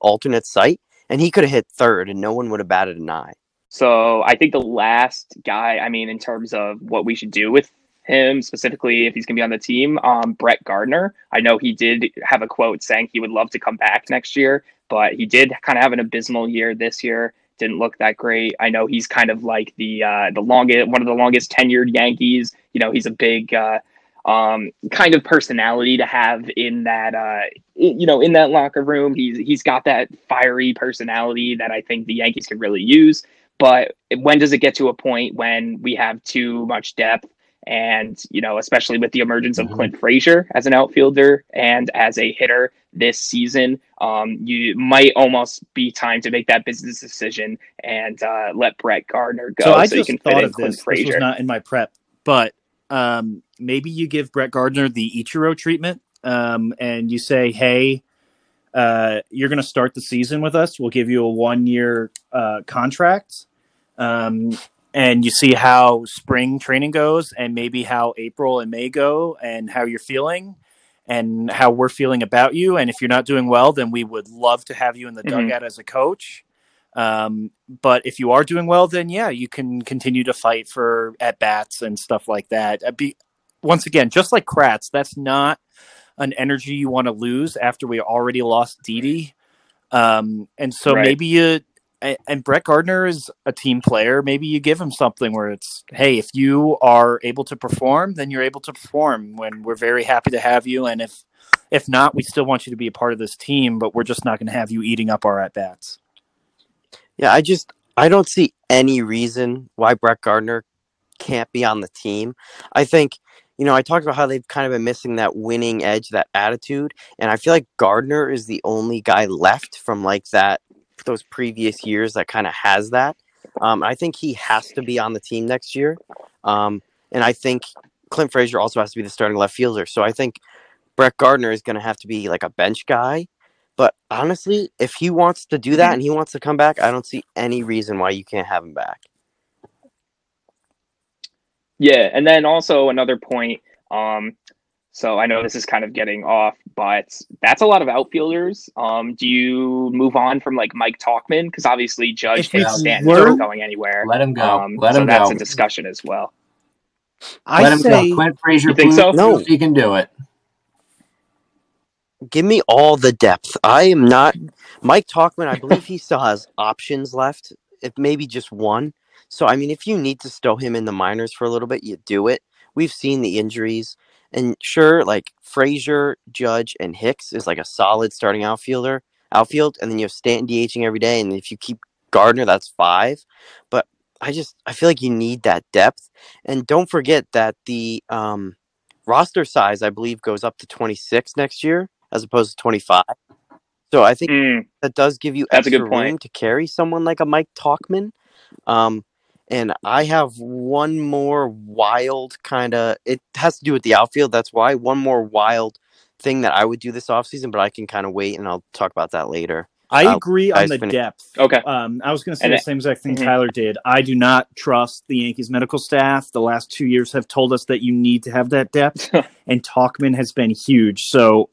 alternate site, and he could have hit third, and no one would have batted an eye. So I think the last guy, I mean, in terms of what we should do with him specifically, if he's going to be on the team, um, Brett Gardner. I know he did have a quote saying he would love to come back next year, but he did kind of have an abysmal year this year. Didn't look that great. I know he's kind of like the uh, the longest, one of the longest tenured Yankees. You know, he's a big uh, um, kind of personality to have in that uh, you know in that locker room. He's he's got that fiery personality that I think the Yankees could really use but when does it get to a point when we have too much depth and you know especially with the emergence of Mhm. clint frazier as an outfielder and as a hitter this season um, you might almost be time to make that business decision and uh, let brett gardner go so so, I you just can fit thought in of clint this. This frazier was not in my prep, but um, maybe you give Brett Gardner the Ichiro treatment, um, and you say, "Hey, uh, you're going to start the season with us. We'll give you a one year uh, contract, um, and you see how spring training goes, and maybe how April and May go, and how you're feeling." And how we're feeling about you, and if you're not doing well, then we would love to have you in the Mhm. dugout as a coach. Um, but if you are doing well, then yeah, you can continue to fight for at bats and stuff like that. Uh, Be, once again, just like Kratz, that's not an energy you want to lose after we already lost Didi. Um, and so Right. maybe you and, and Brett Gardner is a team player. Maybe you give him something where it's, hey, if you are able to perform, then you're able to perform. When we're very happy to have you, and if if not, we still want you to be a part of this team, but we're just not going to have you eating up our at bats. Yeah, I just I don't see any reason why Brett Gardner can't be on the team. I think you know I talked about how they've kind of been missing that winning edge, that attitude, and I feel like Gardner is the only guy left from like that those previous years that kind of has that. Um, I think he has to be on the team next year, um, and I think Clint Frazier also has to be the starting left fielder. So I think Brett Gardner is going to have to be like a bench guy. But honestly, if he wants to do that and he wants to come back, I don't see any reason why you can't have him back. Yeah, and then also another point. Um, so I know this is kind of getting off, but that's a lot of outfielders. Um, do you move on from like Mike Tauchman because obviously Judge If we and Stanton aren't going anywhere. Let him go. Um, Let so him that's go. a discussion as well. I Let him say go. Clint Frazier, You think so? No. He can do it. Give me all the depth. I am not Mike Tauchman. I believe he still has options left, if maybe just one. So I mean, if you need to stow him in the minors for a little bit, you do it. We've seen the injuries, and sure, like Frazier, Judge, and Hicks is like a solid starting outfielder outfield, and then you have Stanton DHing every day, and if you keep Gardner, that's five. But I just I feel like you need that depth, and don't forget that the um, roster size I believe goes up to twenty six next year as opposed to 25. So I think Mm, that does give you That's a extra good point. room to carry someone like a Mike Tauchman. Um, and I have one more wild kind of, it has to do with the outfield. That's why one more wild thing that I would do this offseason, but I can kind of wait and I'll talk about that later. I Uh, agree on the finish. depth. Okay. Um, I was going to say And the it- same exact thing Mhm. Tyler did. I do not trust the Yankees medical staff. The last two years have told us that you need to have that depth, and Tauchman has been huge. So,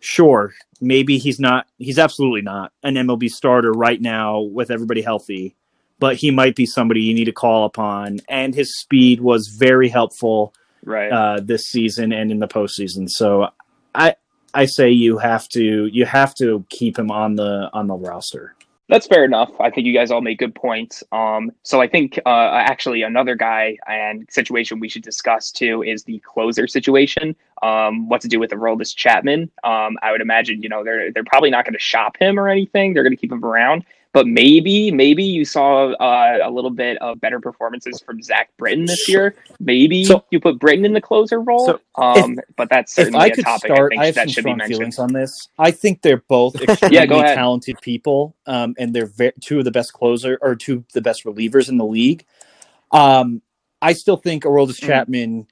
sure, maybe he's not. He's absolutely not an MLB starter right now with everybody healthy, but he might be somebody you need to call upon. And his speed was very helpful right. uh, this season and in the postseason. So I I say you have to you have to keep him on the on the roster. That's fair enough. I think you guys all make good points. Um, so I think uh, actually another guy and situation we should discuss too is the closer situation. Um, what to do with the role Aroldis Chapman? Um, I would imagine you know they're they're probably not going to shop him or anything. They're going to keep him around. But maybe maybe you saw uh, a little bit of better performances from Zach Britton this year. Maybe So- you put Britton in the closer role. So um, but that's If certainly a topic start, I I, have that some should be strong mentioned. feelings on this. I think they're both extremely Yeah, talented people, um, and they're ve- two of the best closer or two of the best relievers in the league. Um, I still think Aroldis Mhm. Chapman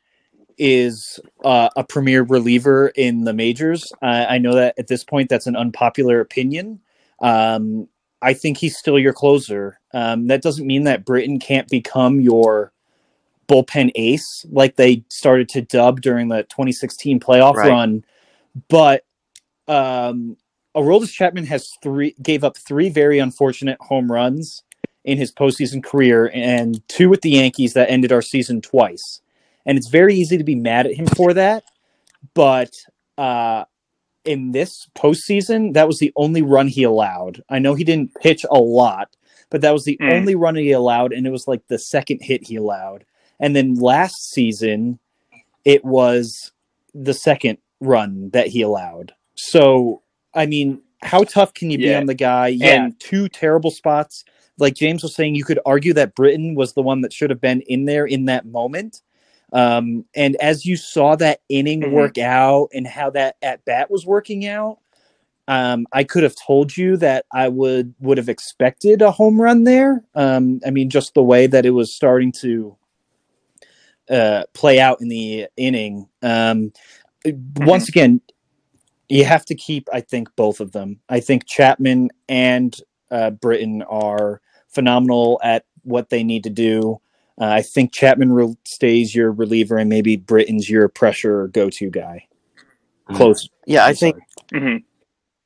is uh, a premier reliever in the majors. I I know that at this point that's an unpopular opinion. Um, I think he's still your closer. Um, that doesn't mean that Britton can't become your bullpen ace like they started to dub during the 2016 playoff Right. run. But um, Aroldis Chapman has three gave up three very unfortunate home runs in his postseason career, and two with the Yankees that ended our season twice. And it's very easy to be mad at him for that, but uh, in this postseason, that was the only run he allowed. I know he didn't pitch a lot, but that was the Mm. only run he allowed, and it was like the second hit he allowed. And then last season, it was the second run that he allowed. So, I mean, how tough can you be on the guy? Yeah, And- two terrible spots. Like James was saying, you could argue that Britton was the one that should have been in there in that moment. Um, and as you saw that inning Mhm. work out and how that at bat was working out, um, I could have told you that I would would have expected a home run there. Um, I mean, just the way that it was starting to uh, play out in the inning. Um, Once again, you have to keep. I think both of them. I think Chapman and uh, Britton are phenomenal at what they need to do. Uh, I think Chapman re- stays your reliever, and maybe Britton's your pressure go-to guy. Mhm. Close. Yeah, I I'm think sorry. hmm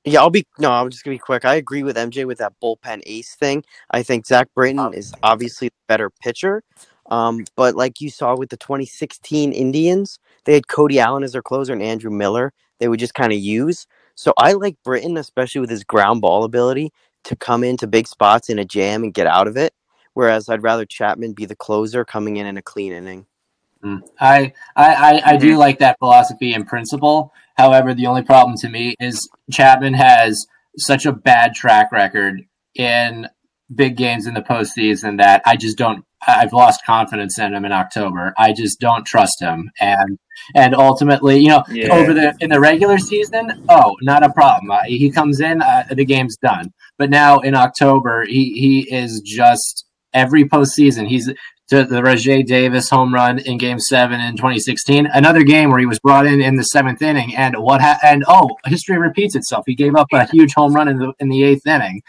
Yeah, I'll be no. I'm just gonna be quick. I agree with MJ with that bullpen ace thing. I think Zach Britton is obviously the better pitcher, um, but like you saw with the 2016 Indians, they had Cody Allen as their closer and Andrew Miller. They would just kind of use. So I like Britton, especially with his ground ball ability, to come into big spots in a jam and get out of it. Whereas I'd rather Chapman be the closer coming in in a clean inning. Mm. I I, I, I do like that philosophy in principle. However, the only problem to me is Chapman has such a bad track record in big games in the postseason that I just don't. I've lost confidence in him in October. I just don't trust him, and and ultimately, you know, Yeah. over the in the regular season, oh, not a problem. Uh, he comes in, uh, the game's done. But now in October, he he is just every postseason. He's to the Rajai Davis home run in Game Seven in 2016. Another game where he was brought in in the seventh inning, and what ha- and oh, history repeats itself. He gave up a huge home run in the in the eighth inning,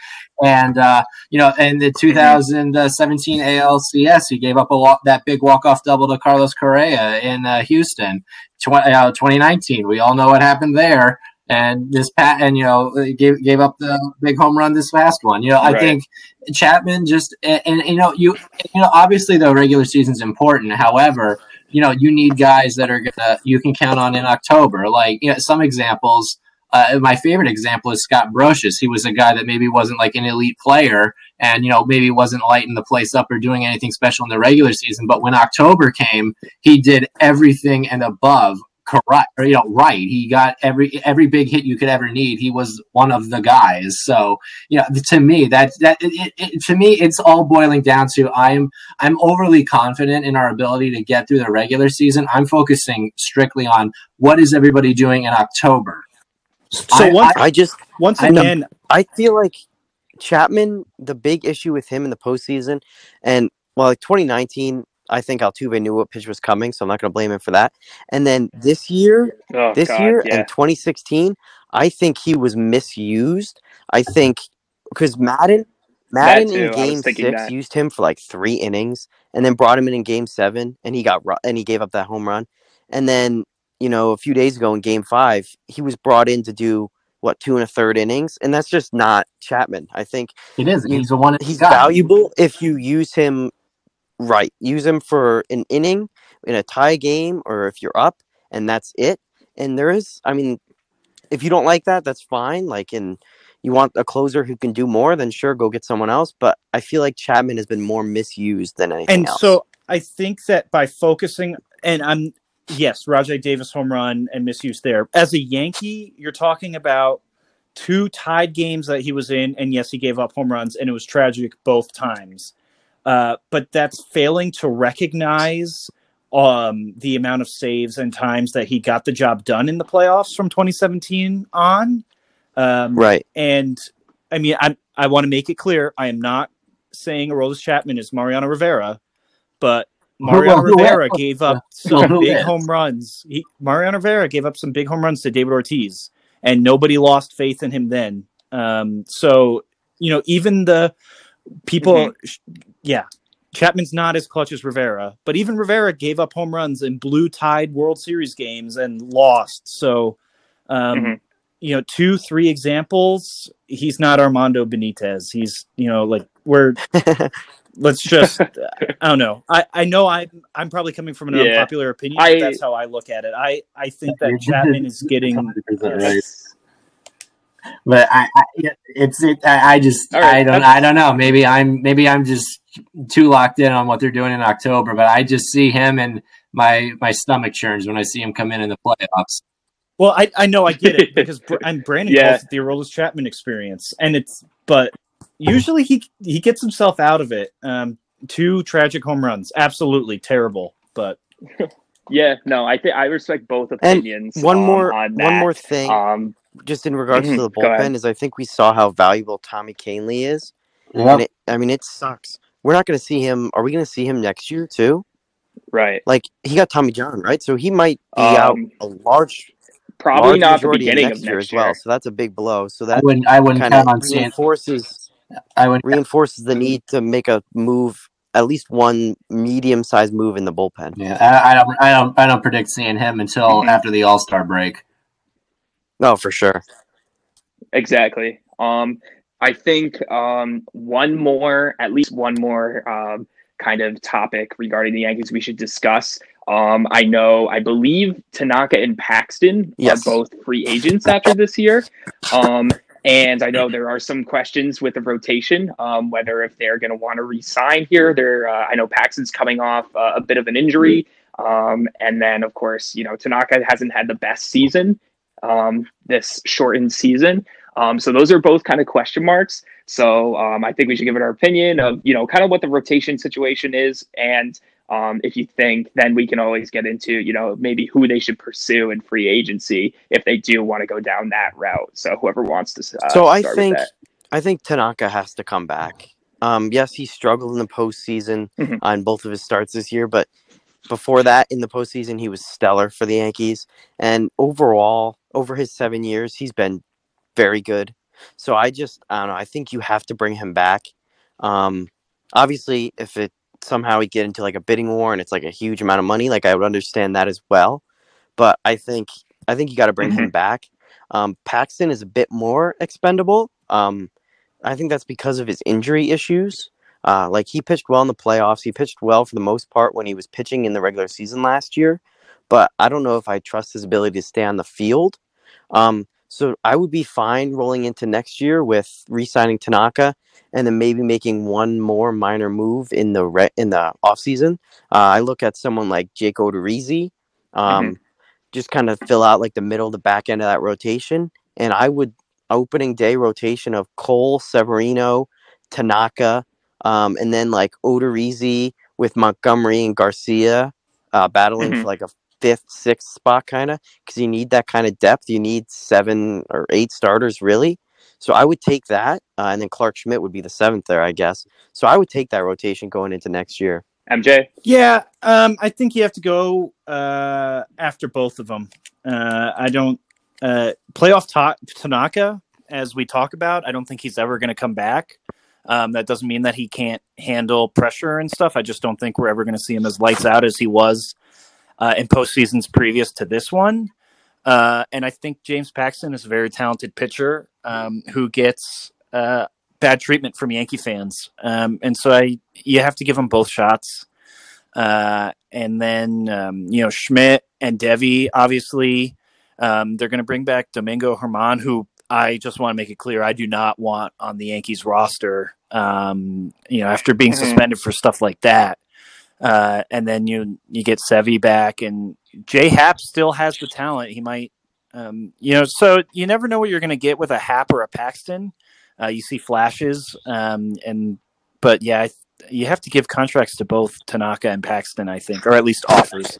and uh, you know, in the 2017 ALCS, he gave up a walk, that big walk off double to Carlos Correa in uh, Houston. Tw- uh, 2019, we all know what happened there. And this pat, and you know, gave gave up the big home run this last one. You know, I Right. think Chapman just and, and you know you you know obviously the regular season's important. However, you know you need guys that are gonna you can count on in October. Like you know some examples. Uh, my favorite example is Scott Brosius. He was a guy that maybe wasn't like an elite player, and you know maybe wasn't lighting the place up or doing anything special in the regular season. But when October came, he did everything and above correct or you know right. He got every every big hit you could ever need. He was one of the guys. So you know to me that that it, it, to me it's all boiling down to i'm i'm overly confident in our ability to get through the regular season. I'm focusing strictly on what is everybody doing in october. So I- once I just once I again, I feel like Chapman, the big issue with him in the postseason, and well, like 2019, I think Altuve knew what pitch was coming, so I'm not going to blame him for that. And then this year, Oh, this God, year yeah. and 2016, I think he was misused. I think because Maddon, Maddon in was Game Six that. used him for like three innings, and then brought him in in Game Seven, and he got ru- and he gave up that home run. And then you know a few days ago in Game Five, he was brought in to do what two and a third innings, and that's just not Chapman. I think it is You- he's the one he's guy. valuable if you use him right. Use him for an inning in a tie game, or if you're up, and that's it. And there is, I mean, if you don't like that, that's fine. Like, and you want a closer who can do more, then sure, go get someone else. But I feel like Chapman has been more misused than anything and else. so I think that by focusing, and I'm yes, Rajai Davis home run and misuse there. As a Yankee, you're talking about two tied games that he was in, and yes, he gave up home runs, and it was tragic both times. Uh, but that's failing to recognize um, the amount of saves and times that he got the job done in the playoffs from 2017 on. Um, right, and I mean, I I want to make it clear, I am not saying Aroldis Chapman is Mariano Rivera, but Mariano Who- who Rivera is? gave up some who big home runs. He, Mariano Rivera gave up some big home runs to David Ortiz, and nobody lost faith in him then. Um, so you know, even the people, Mm-hmm. yeah, Chapman's not as clutch as Rivera, but even Rivera gave up home runs in blue tied World Series games and lost. So, um, Mhm. you know, two, three examples. He's not Armando Benitez. He's, you know, like we're let's just I don't know. I I know I'm I'm probably coming from an Yeah. unpopular opinion. I- but that's how I look at it. I I think that Chapman is getting right. Yes. but I, I it's it. I, I just All right. I don't I don't know. Maybe I'm maybe I'm just too locked in on what they're doing in October. But I just see him and my my stomach churns when I see him come in in the playoffs. Well, I, I know I get it because Br- I'm Brandon Yeah. calls it the Aroldis Chapman experience, and it's but usually he he gets himself out of it. Um, two tragic home runs, absolutely terrible, but Yeah, no, I think I respect both And opinions. one um, more, on one more thing, Um, just in regards mhm, to the bullpen, is I think we saw how valuable Tommy Kahnle is. And it, I mean, it sucks. We're not going to see him. Are we going to see him next year too? right. Like he got Tommy John, right? So he might be out Um, a large, Probably large not the majority beginning next of year next as well. So that's a big blow. So I that wouldn't I wouldn't kind of count on seeing reinforces I wouldn't reinforces the need to make a move, at least one medium-sized move in the bullpen. yeah I, I don't I don't I don't predict seeing him until Mhm. after the All Star break. No, for sure. Exactly. Um, I think um, one more, at least one more um, kind of topic regarding the Yankees we should discuss. Um, I know, I believe Tanaka and Paxton Yes. are both free agents after this year. Um, and I know there are some questions with the rotation, um, whether if they're going to want to resign here. There, uh, I know Paxton's coming off uh, a bit of an injury, um, and then of course, you know Tanaka hasn't had the best season um, this shortened season. Um, so those are both kind of question marks. So um, I think we should give it our opinion of you know kind of what the rotation situation is, and um, if you think, then we can always get into you know maybe who they should pursue in free agency if they do want to go down that route. So whoever wants to. Uh, so I think. I think Tanaka has to come back. Um, yes, he struggled in the postseason Mhm. on both of his starts this year, but before that, in the postseason, he was stellar for the Yankees. And overall, over his seven years, he's been very good. So I just, I don't know. I think you have to bring him back. Um, obviously, if it somehow we get into like a bidding war and it's like a huge amount of money, like I would understand that as well. But I think, I think you got to bring him back. Um, Paxton is a bit more expendable. Um, I think that's because of his injury issues. Uh, like he pitched well in the playoffs. He pitched well for the most part when he was pitching in the regular season last year. But I don't know if I trust his ability to stay on the field. Um, so I would be fine rolling into next year with re-signing Tanaka and then maybe making one more minor move in the re- in the offseason. Uh, I look at someone like Jake Odorizzi, um, just kind of fill out like the middle, the back end of that rotation, and I would opening day rotation of Cole, Severino, Tanaka, um, and then like Odorizzi with Montgomery and Garcia uh, battling Mhm. for like a fifth, sixth spot, kind of, because you need that kind of depth. You need seven or eight starters, really. So I would take that, uh, and then Clarke Schmidt would be the seventh there, I guess. So I would take that rotation going into next year. MJ. Yeah, um, I think you have to go uh, after both of them. Uh, I don't uh, playoff ta- Tanaka, as we talk about. I don't think he's ever going to come back. Um, that doesn't mean that he can't handle pressure and stuff. I just don't think we're ever going to see him as lights out as he was uh, in postseasons previous to this one. Uh, and I think James Paxton is a very talented pitcher um, who gets uh, bad treatment from Yankee fans. Um, and so I, you have to give them both shots. Uh, and then, um, you know, Schmidt and Deivi, obviously, um, they're going to bring back Domingo Germán, who I just want to make it clear I do not want on the Yankees roster. Um, you know, after being suspended for stuff like that. Uh, and then you you get Sevi back, and Jay Happ still has the talent. He might, um, you know, so you never know what you're going to get with a Happ or a Paxton. Uh, you see flashes, um, and but yeah, I, you have to give contracts to both Tanaka and Paxton, I think, or at least offers.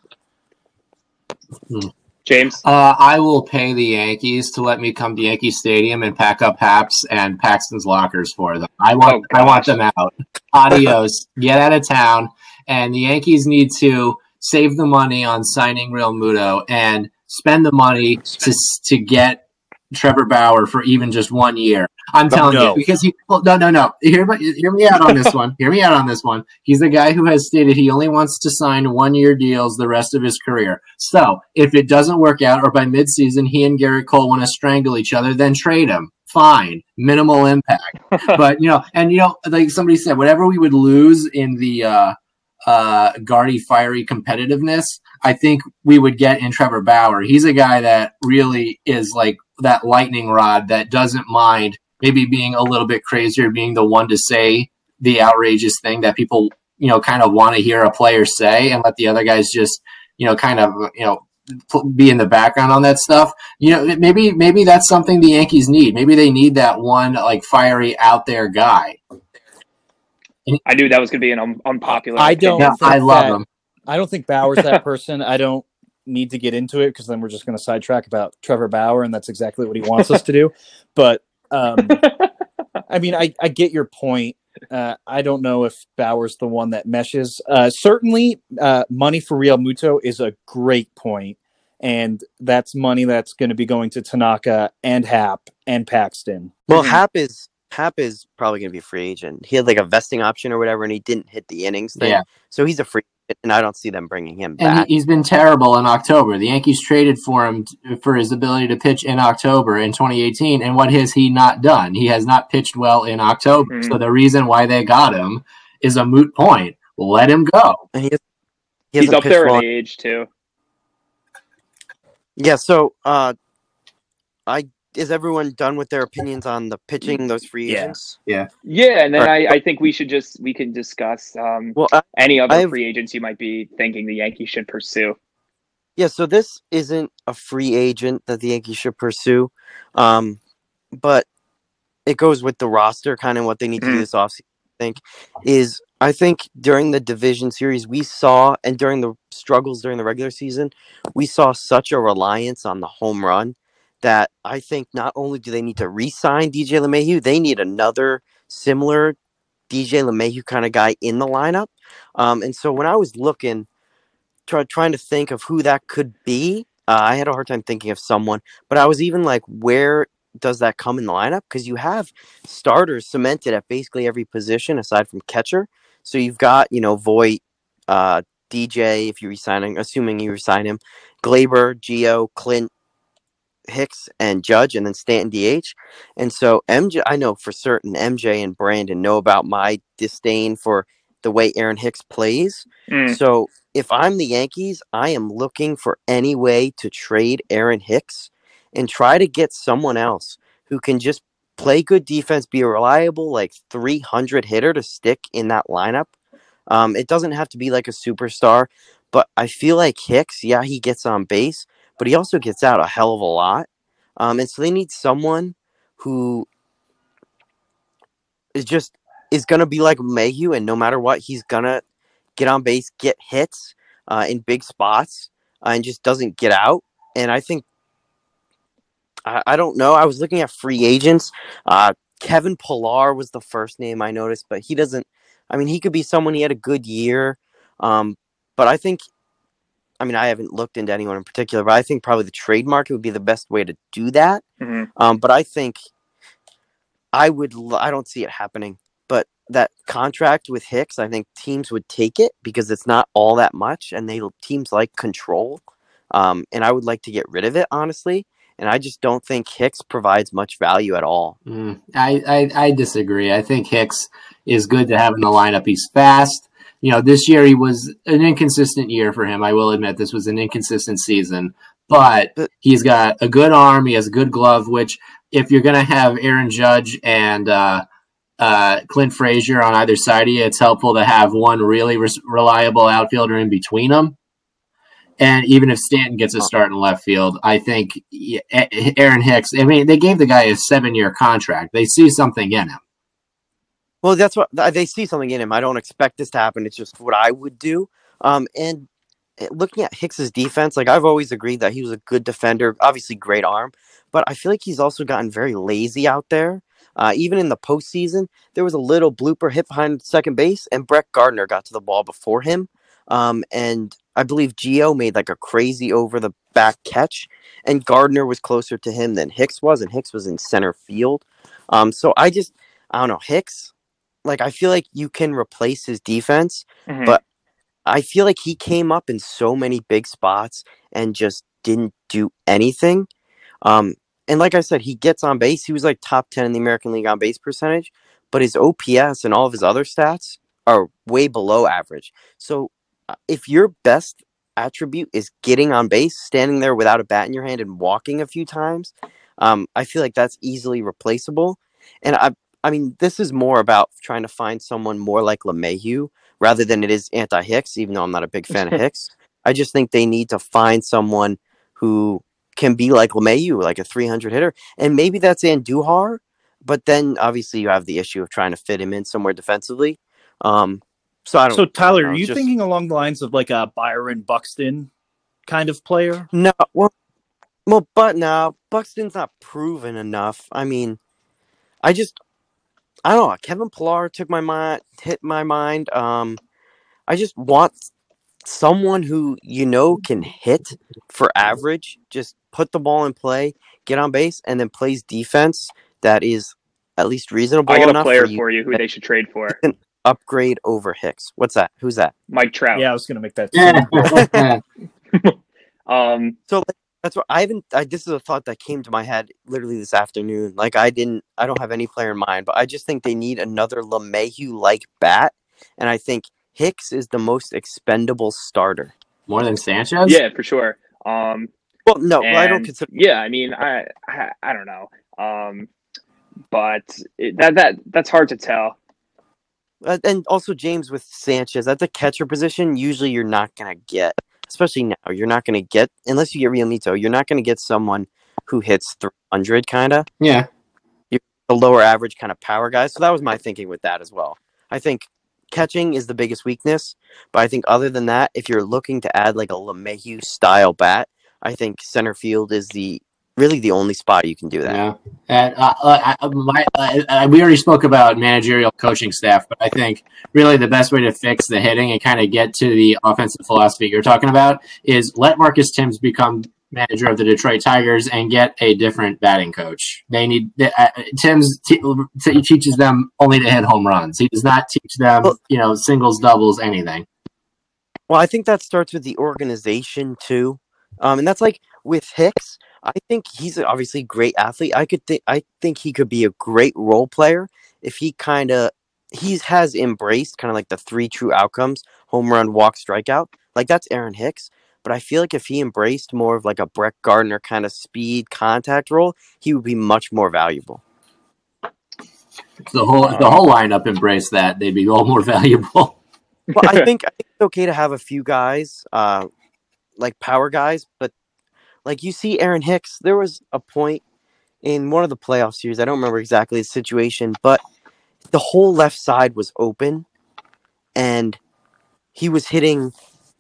James. Uh, I will pay the Yankees to let me come to Yankee Stadium and pack up Happ's and Paxton's lockers for them. I want, Oh, I want them out. Adios. Get out of town. And the Yankees need to save the money on signing Realmuto and spend the money to to get Trevor Bauer for even just one year. I'm telling No. you because he. Well, no, no, no. Hear me, hear me out on this one. Hear me out on this one. He's the guy who has stated he only wants to sign one year deals the rest of his career. So if it doesn't work out, or by midseason he and Gerrit Cole want to strangle each other, then trade him. Fine, minimal impact. but you know, and you know, like somebody said, whatever we would lose in the uh, uh, Guardy fiery competitiveness, I think we would get in Trevor Bauer. He's a guy that really is like that lightning rod that doesn't mind maybe being a little bit crazier, being the one to say the outrageous thing that people, you know, kind of want to hear a player say and let the other guys just, you know, kind of, you know, be in the background on that stuff. You know, maybe maybe that's something the Yankees need. Maybe they need that one like fiery out there guy. I knew that was going to be an un- unpopular. I don't opinion. Yeah, I love that- him. I don't think Bauer's that person. I don't need to get into it because then we're just going to sidetrack about Trevor Bauer, and that's exactly what he wants us to do. But um, I mean, I, I get your point. Uh, I don't know if Bauer's the one that meshes. Uh, certainly, uh, money for Realmuto is a great point, and that's money that's going to be going to Tanaka and Happ and Paxton. Well, Mhm. Happ is Happ is probably going to be a free agent. He had like a vesting option or whatever, and he didn't hit the innings thing. Yeah. So he's a free, agent, and I don't see them bringing him And back. he, he's been terrible in October. The Yankees traded for him t- for his ability to pitch in October in 2018. And what has he not done? He has not pitched well in October. Mhm. So the reason why they got him is a moot point. Let him go. and he, has, he He's up there well. in age too. Yeah. So, uh, I is everyone done with their opinions on the pitching those free Yeah. agents? Yeah, Yeah, and then Right. I, I think we should just we can discuss um, Well, I, any other I have- free agents you might be thinking the Yankees should pursue. Yeah, so this isn't a free agent that the Yankees should pursue, um, but it goes with the roster, kind of what they need to do Mhm. this offseason. I think is I think during the division series we saw, and during the struggles during the regular season, we saw such a reliance on the home run that I think not only do they need to re-sign DJ LeMahieu, they need another similar DJ LeMahieu kind of guy in the lineup. Um, and so when I was looking, try, trying to think of who that could be, uh, I had a hard time thinking of someone. But I was even like, where does that come in the lineup? Because you have starters cemented at basically every position aside from catcher. So you've got, you know, Voit, uh, DJ, if you're resigning, assuming you resign him, Gleyber, Gio, Clint, Hicks, and Judge, and then Stanton DH. And so MJ, I know for certain MJ and Brandon know about my disdain for the way Aaron Hicks plays. Mm. So if I'm the Yankees, I am looking for any way to trade Aaron Hicks and try to get someone else who can just play good defense, be a reliable like 300 hitter to stick in that lineup. Um, it doesn't have to be like a superstar, but I feel like Hicks, yeah, he gets on base, but he also gets out a hell of a lot. Um, and so they need someone who is just is gonna be like LeMahieu, and no matter what, he's gonna get on base, get hits uh, in big spots, uh, and just doesn't get out. And I think I, I don't know. I was looking at free agents. Uh, Kevin Pillar was the first name I noticed, but he doesn't. I mean, he could be someone. He had a good year, um, but I think. I mean, I haven't looked into anyone in particular, but I think probably the trade market would be the best way to do that. Mhm. Um, but I think I would. I don't see it happening. But that contract with Hicks, I think teams would take it because it's not all that much, and they teams like control. Um, and I would like to get rid of it, honestly. And I just don't think Hicks provides much value at all. Mm, I, I I disagree. I think Hicks is good to have in the lineup. He's fast. You know, this year he was an inconsistent year for him. I will admit this was an inconsistent season, but he's got a good arm. He has a good glove. Which, if you're going to have Aaron Judge and uh, uh, Clint Frazier on either side of you, it's helpful to have one really res- reliable outfielder in between them. And even if Stanton gets a start in left field, I think Aaron Hicks. I mean, they gave the guy a seven-year contract. They see something in him. Well, that's what they see something in him. I don't expect this to happen. It's just what I would do. Um, and uh, looking at Hicks's defense, like I've always agreed that he was a good defender, obviously great arm, but I feel like he's also gotten very lazy out there. Uh, even in the postseason, there was a little blooper hit behind second base, and Brett Gardner got to the ball before him. Um, and I believe Gio made like a crazy over the back catch, and Gardner was closer to him than Hicks was, and Hicks was in center field. Um, so I just, I don't know, Hicks, like I feel like you can replace his defense, Mhm. but I feel like he came up in so many big spots and just didn't do anything. Um, and like I said, he gets on base. He was like top 10 in the American League on base percentage, but his OPS and all of his other stats are way below average. So uh, if your best attribute is getting on base, standing there without a bat in your hand and walking a few times, um, I feel like that's easily replaceable. And I, I mean, this is more about trying to find someone more like LeMahieu rather than it is anti Hicks, even though I'm not a big fan of Hicks. I just think they need to find someone who can be like LeMahieu, like a 300 hitter. And maybe that's Andujar, but then obviously you have the issue of trying to fit him in somewhere defensively. Um, so I don't So I don't Tyler, know, are you just- thinking along the lines of like a Byron Buxton kind of player? No, well, well, but no, Buxton's not proven enough. I mean, I just, I don't know. Kevin Pillar took my mind, hit my mind. Um, I just want someone who you know can hit for average. Just put the ball in play, get on base, and then plays defense that is at least reasonable I got a enough player for you for you who they should trade for. to upgrade over Hicks. What's that? Who's that? Mike Trout. Yeah, I was going to make that. Yeah. Um, So like, that's what I haven't. I, this is a thought that came to my head literally this afternoon. Like I didn't. I don't have any player in mind, but I just think they need another LeMahieu like bat, and I think Hicks is the most expendable starter. More than Sanchez? yeah, for sure. Um, Well, no, I don't consider. Yeah, I mean, I, I, I don't know. Um, but it, that that that's hard to tell. Uh, and also James with Sanchez at the catcher position. Usually, you're not gonna get, especially now, you're not gonna get unless you get Realmuto. You're not gonna get someone who hits 300 kind of. Yeah. You're the lower average kind of power guys. So that was my thinking with that as well. I think catching is the biggest weakness, but I think other than that, if you're looking to add like a LeMahieu style bat, I think center field is the really the only spot you can do that. Yeah, and uh, uh, I- my, uh, uh, we already spoke about managerial coaching staff, but I think really the best way to fix the hitting and kind of get to the offensive philosophy you're talking about is let Marcus Thames become manager of the Detroit Tigers and get a different batting coach. They need uh, Thames t- t- teaches them only to hit home runs. He does not teach them, you know, singles, doubles, anything. Well, I think that starts with the organization too, um, and that's like with Hicks. I think he's obviously a great athlete. I could think I think he could be a great role player if he kind of he has embraced kind of like the three true outcomes: home run, walk, strikeout. Like that's Aaron Hicks. But I feel like if he embraced more of like a Brett Gardner kind of speed contact role, he would be much more valuable. The whole the whole lineup embraced that. They'd be all more valuable. Well, I think I think it's okay to have a few guys, uh, like power guys, but like you see Aaron Hicks, there was a point in one of the playoff series, I don't remember exactly the situation, but the whole left side was open and he was hitting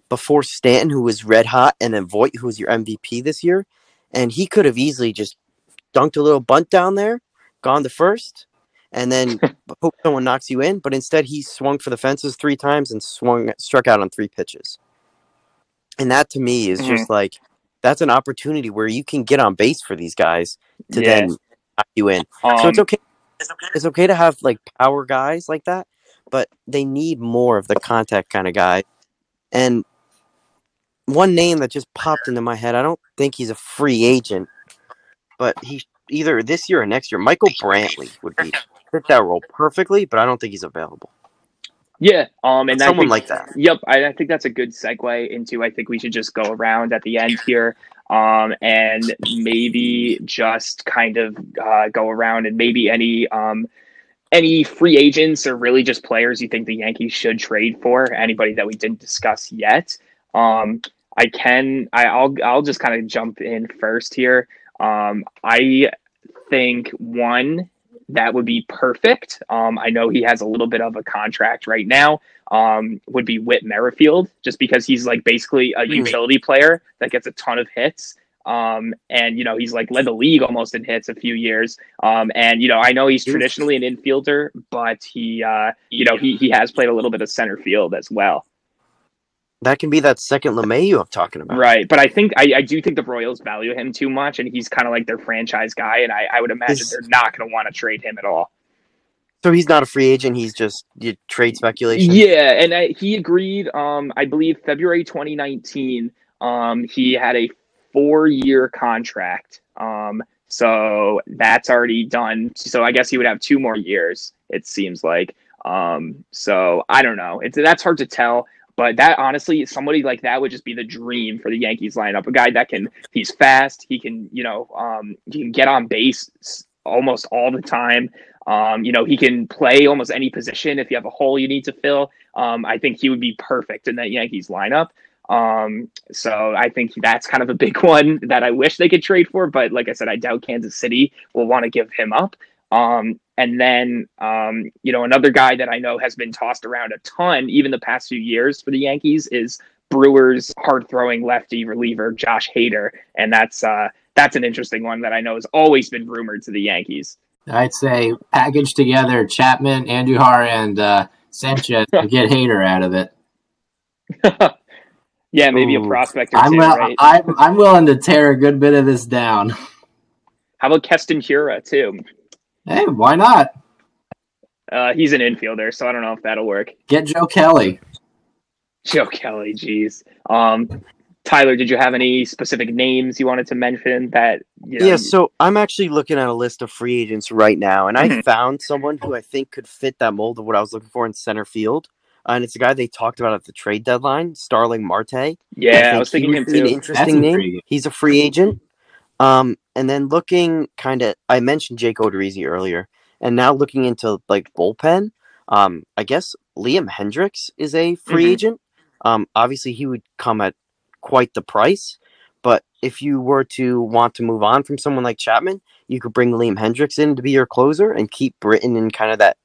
before Stanton, who was red hot, and then Voit, who was your MVP this year. And he could have easily just dunked a little bunt down there, gone to first, and then hope someone knocks you in. But instead, he swung for the fences three times and swung struck out on three pitches. And that to me is mm-hmm. just like that's an opportunity where you can get on base for these guys to Yeah. then knock you in. so Um, it's okay. It's okay to have like power guys like that, but they need more of the contact kind of guy. And one name that just popped into my head, I don't think he's a free agent, but he either this year or next year. Michael Brantley would be fit that role perfectly, but I don't think he's available. Yeah, um, and Someone think, like that. Yep, I, I think that's a good segue into. I think we should just go around at the end here, um, and maybe just kind of uh, go around and maybe any um, any free agents or really just players you think the Yankees should trade for. Anybody that we didn't discuss yet. Um, I can. I, I'll. I'll just kind of jump in first here. Um, I think one that would be perfect. Um, I know he has a little bit of a contract right now. Um, would be Whit Merrifield, just because he's like basically a utility player that gets a ton of hits. Um, and you know he's like led the league almost in hits a few years. Um, and you know I know he's traditionally an infielder, but he, uh, you know, he he has played a little bit of center field as well. That can be that second LeMahieu I'm talking about. Right, but I think I, I do think the Royals value him too much, and he's kind of like their franchise guy, and I, I would imagine Is- they're not going to want to trade him at all. So he's not a free agent. He's just you, trade speculation. Yeah, and I, he agreed. Um, I believe February 2019. Um, he had a four-year contract. Um, so that's already done. So I guess he would have two more years. It seems like. Um, so I don't know. It's that's hard to tell. But that honestly, somebody like that would just be the dream for the Yankees lineup. A guy that can, he's fast. He can, you know, um, he can get on base almost all the time. Um, you know, he can play almost any position if you have a hole you need to fill. Um, I think he would be perfect in that Yankees lineup. Um, so I think that's kind of a big one that I wish they could trade for, but like I said, I doubt Kansas City will want to give him up. Um, and then, um, you know, another guy that I know has been tossed around a ton, even the past few years for the Yankees, is Brewers hard throwing lefty reliever Josh Hader, and that's uh, that's an interesting one that I know has always been rumored to the Yankees. I'd say package together Chapman, Andujar, and uh, Sanchez and get Hader out of it. yeah, maybe a prospect or I'm, two, will- right? I'm I'm willing to tear a good bit of this down. How about Keston Hiura too? Hey, why not? Uh, he's an infielder, so I don't know if that'll work. Get Joe Kelly. Joe Kelly, jeez. Um, Tyler, did you have any specific names you wanted to mention that? You know, Yeah, so I'm actually looking at a list of free agents right now, and I Mhm. found someone who I think could fit that mold of what I was looking for in center field. Uh, and it's a guy they talked about at the trade deadline, Starling Marte. yeah, I, think was he thinking him would be An interesting That's name. intriguing. He's a free agent. Um, and then looking kind of, I mentioned Jake Odorizzi earlier, and now looking into like bullpen. Um, I guess Liam Hendriks is a free Mhm. agent. Um, obviously he would come at quite the price, but if you were to want to move on from someone like Chapman, you could bring Liam Hendriks in to be your closer and keep Britton in kind of that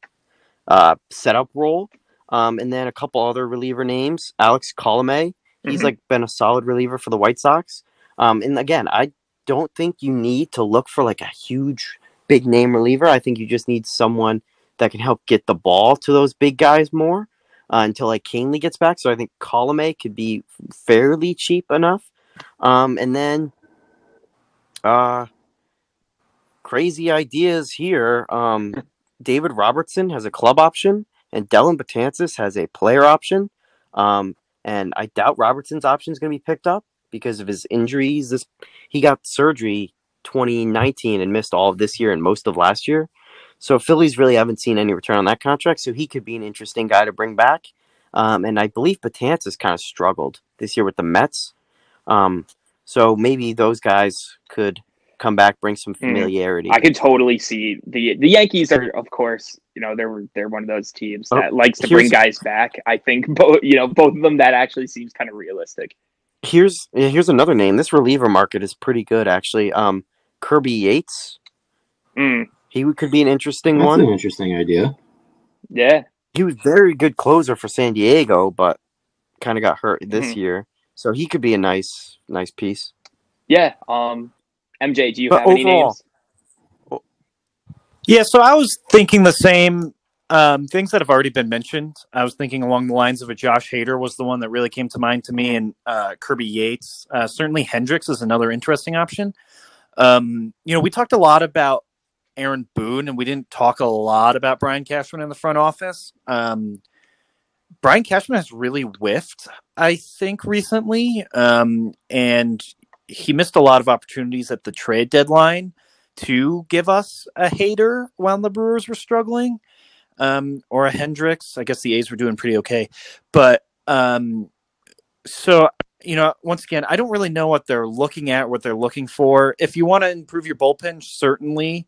uh, setup role. Um, and then a couple other reliever names, Alex Colome. He's Mhm. like been a solid reliever for the White Sox. Um, and again, I don't think you need to look for like a huge big name reliever. I think you just need someone that can help get the ball to those big guys more uh, until like Kahnle gets back. So I think Colome could be fairly cheap enough. Um, and then uh, crazy ideas here. Um, David Robertson has a club option, and Dellin Betances has a player option. Um, and I doubt Robertson's option is going to be picked up because of his injuries. This he got surgery 2019 and missed all of this year and most of last year. So Phillies really haven't seen any return on that contract. So he could be an interesting guy to bring back. Um, and I believe Betances kind of struggled this year with the Mets. Um, so maybe those guys could come back, bring some familiarity. I could totally see the the Yankees are, of course, you know, they're they're one of those teams Oh, that likes to bring guys back. I think both, you know, both of them that actually seems kind of realistic. Here's yeah, here's another name. This reliever market is pretty good actually. Um, Kirby Yates. Mm, He could be an interesting That's one. an interesting idea. yeah, he was very good closer for San Diego, but kind of got hurt this Mhm. year. So he could be a nice, nice piece. yeah. Um, MJ, do you But have any names? Yeah, so I was thinking the same um, things that have already been mentioned. I was thinking along the lines of a Josh Hader was the one that really came to mind to me, and uh, Kirby Yates. Uh, certainly, Hendriks is another interesting option. Um, you know, we talked a lot about Aaron Boone, and we didn't talk a lot about Brian Cashman in the front office. Um, Brian Cashman has really whiffed, I think, recently, um, and he missed a lot of opportunities at the trade deadline to give us a Hader while the Brewers were struggling, um, or a Hendriks. I guess the A's were doing pretty okay, but um, so you know, once again, I don't really know what they're looking at, what they're looking for. If you want to improve your bullpen, certainly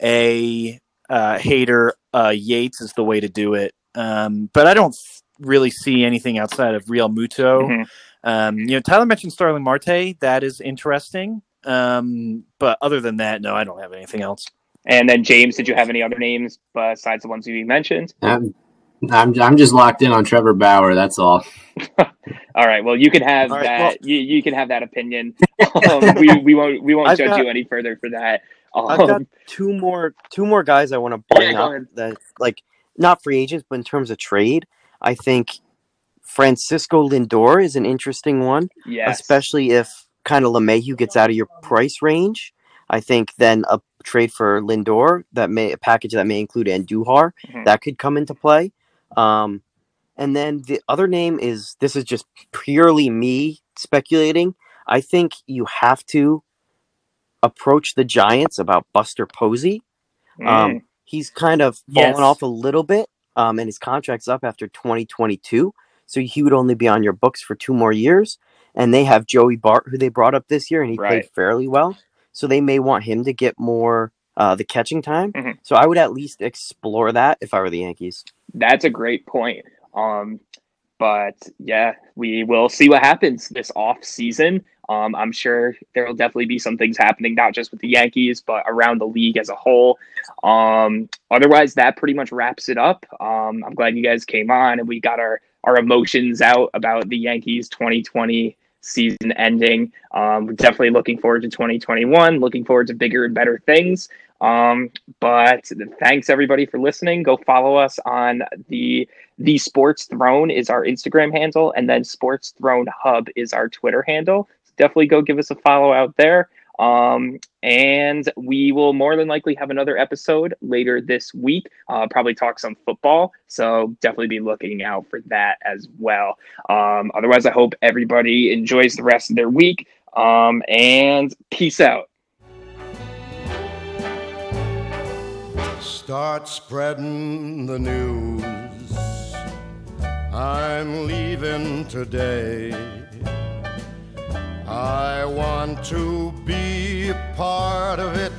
a uh, Hader uh, Yates is the way to do it. Um, but I don't really see anything outside of Realmuto. Mhm. Um, you know, Tyler mentioned Starling Marte. That is interesting. Um, but other than that, no, I don't have anything else. And then James, did you have any other names besides the ones you mentioned? I'm, I'm, I'm just locked in on Trevor Bauer. That's all. All right. Well, you can have All right, that. well- you, you can have that opinion. Um, we, we won't we won't I've judge got- you any further for that. I've got Um, two more, two more guys I want to Yeah, bring go up that like not free agents, but in terms of trade, I think Francisco Lindor is an interesting one. yes. especially if kind of LeMahieu gets out of your price range. I think then a trade for Lindor that may a package that may include Andujar Mhm. that could come into play. Um, and then the other name is this is just purely me speculating. I think you have to approach the Giants about Buster Posey. Mm, Um, he's kind of fallen Yes. off a little bit, um, and his contract's up after 2022. So he would only be on your books for two more years. And they have Joey Bart, who they brought up this year, and he Right. played fairly well. So they may want him to get more uh, the catching time. Mhm. So I would at least explore that if I were the Yankees. That's a great point. Um, but yeah, we will see what happens this off season. Um, I'm sure there will definitely be some things happening, not just with the Yankees, but around the league as a whole. Um, otherwise, that pretty much wraps it up. Um, I'm glad you guys came on and we got our our emotions out about the Yankees 2020 season ending. Um, definitely looking forward to 2021. Looking forward to bigger and better things. Um, but thanks everybody for listening. Go follow us on the the Sports Throne is our Instagram handle, and then Sports Throne Hub is our Twitter handle. Definitely go give us a follow out there. Um, and we will more than likely have another episode later this week. Uh, probably talk some football. So definitely be looking out for that as well. Um, otherwise, I hope everybody enjoys the rest of their week. Um, and peace out. Start spreading the news. I'm leaving today. I want to be a part of it.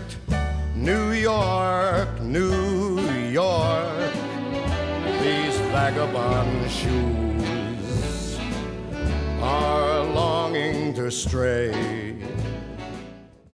New York, New York. These vagabond shoes are longing to stray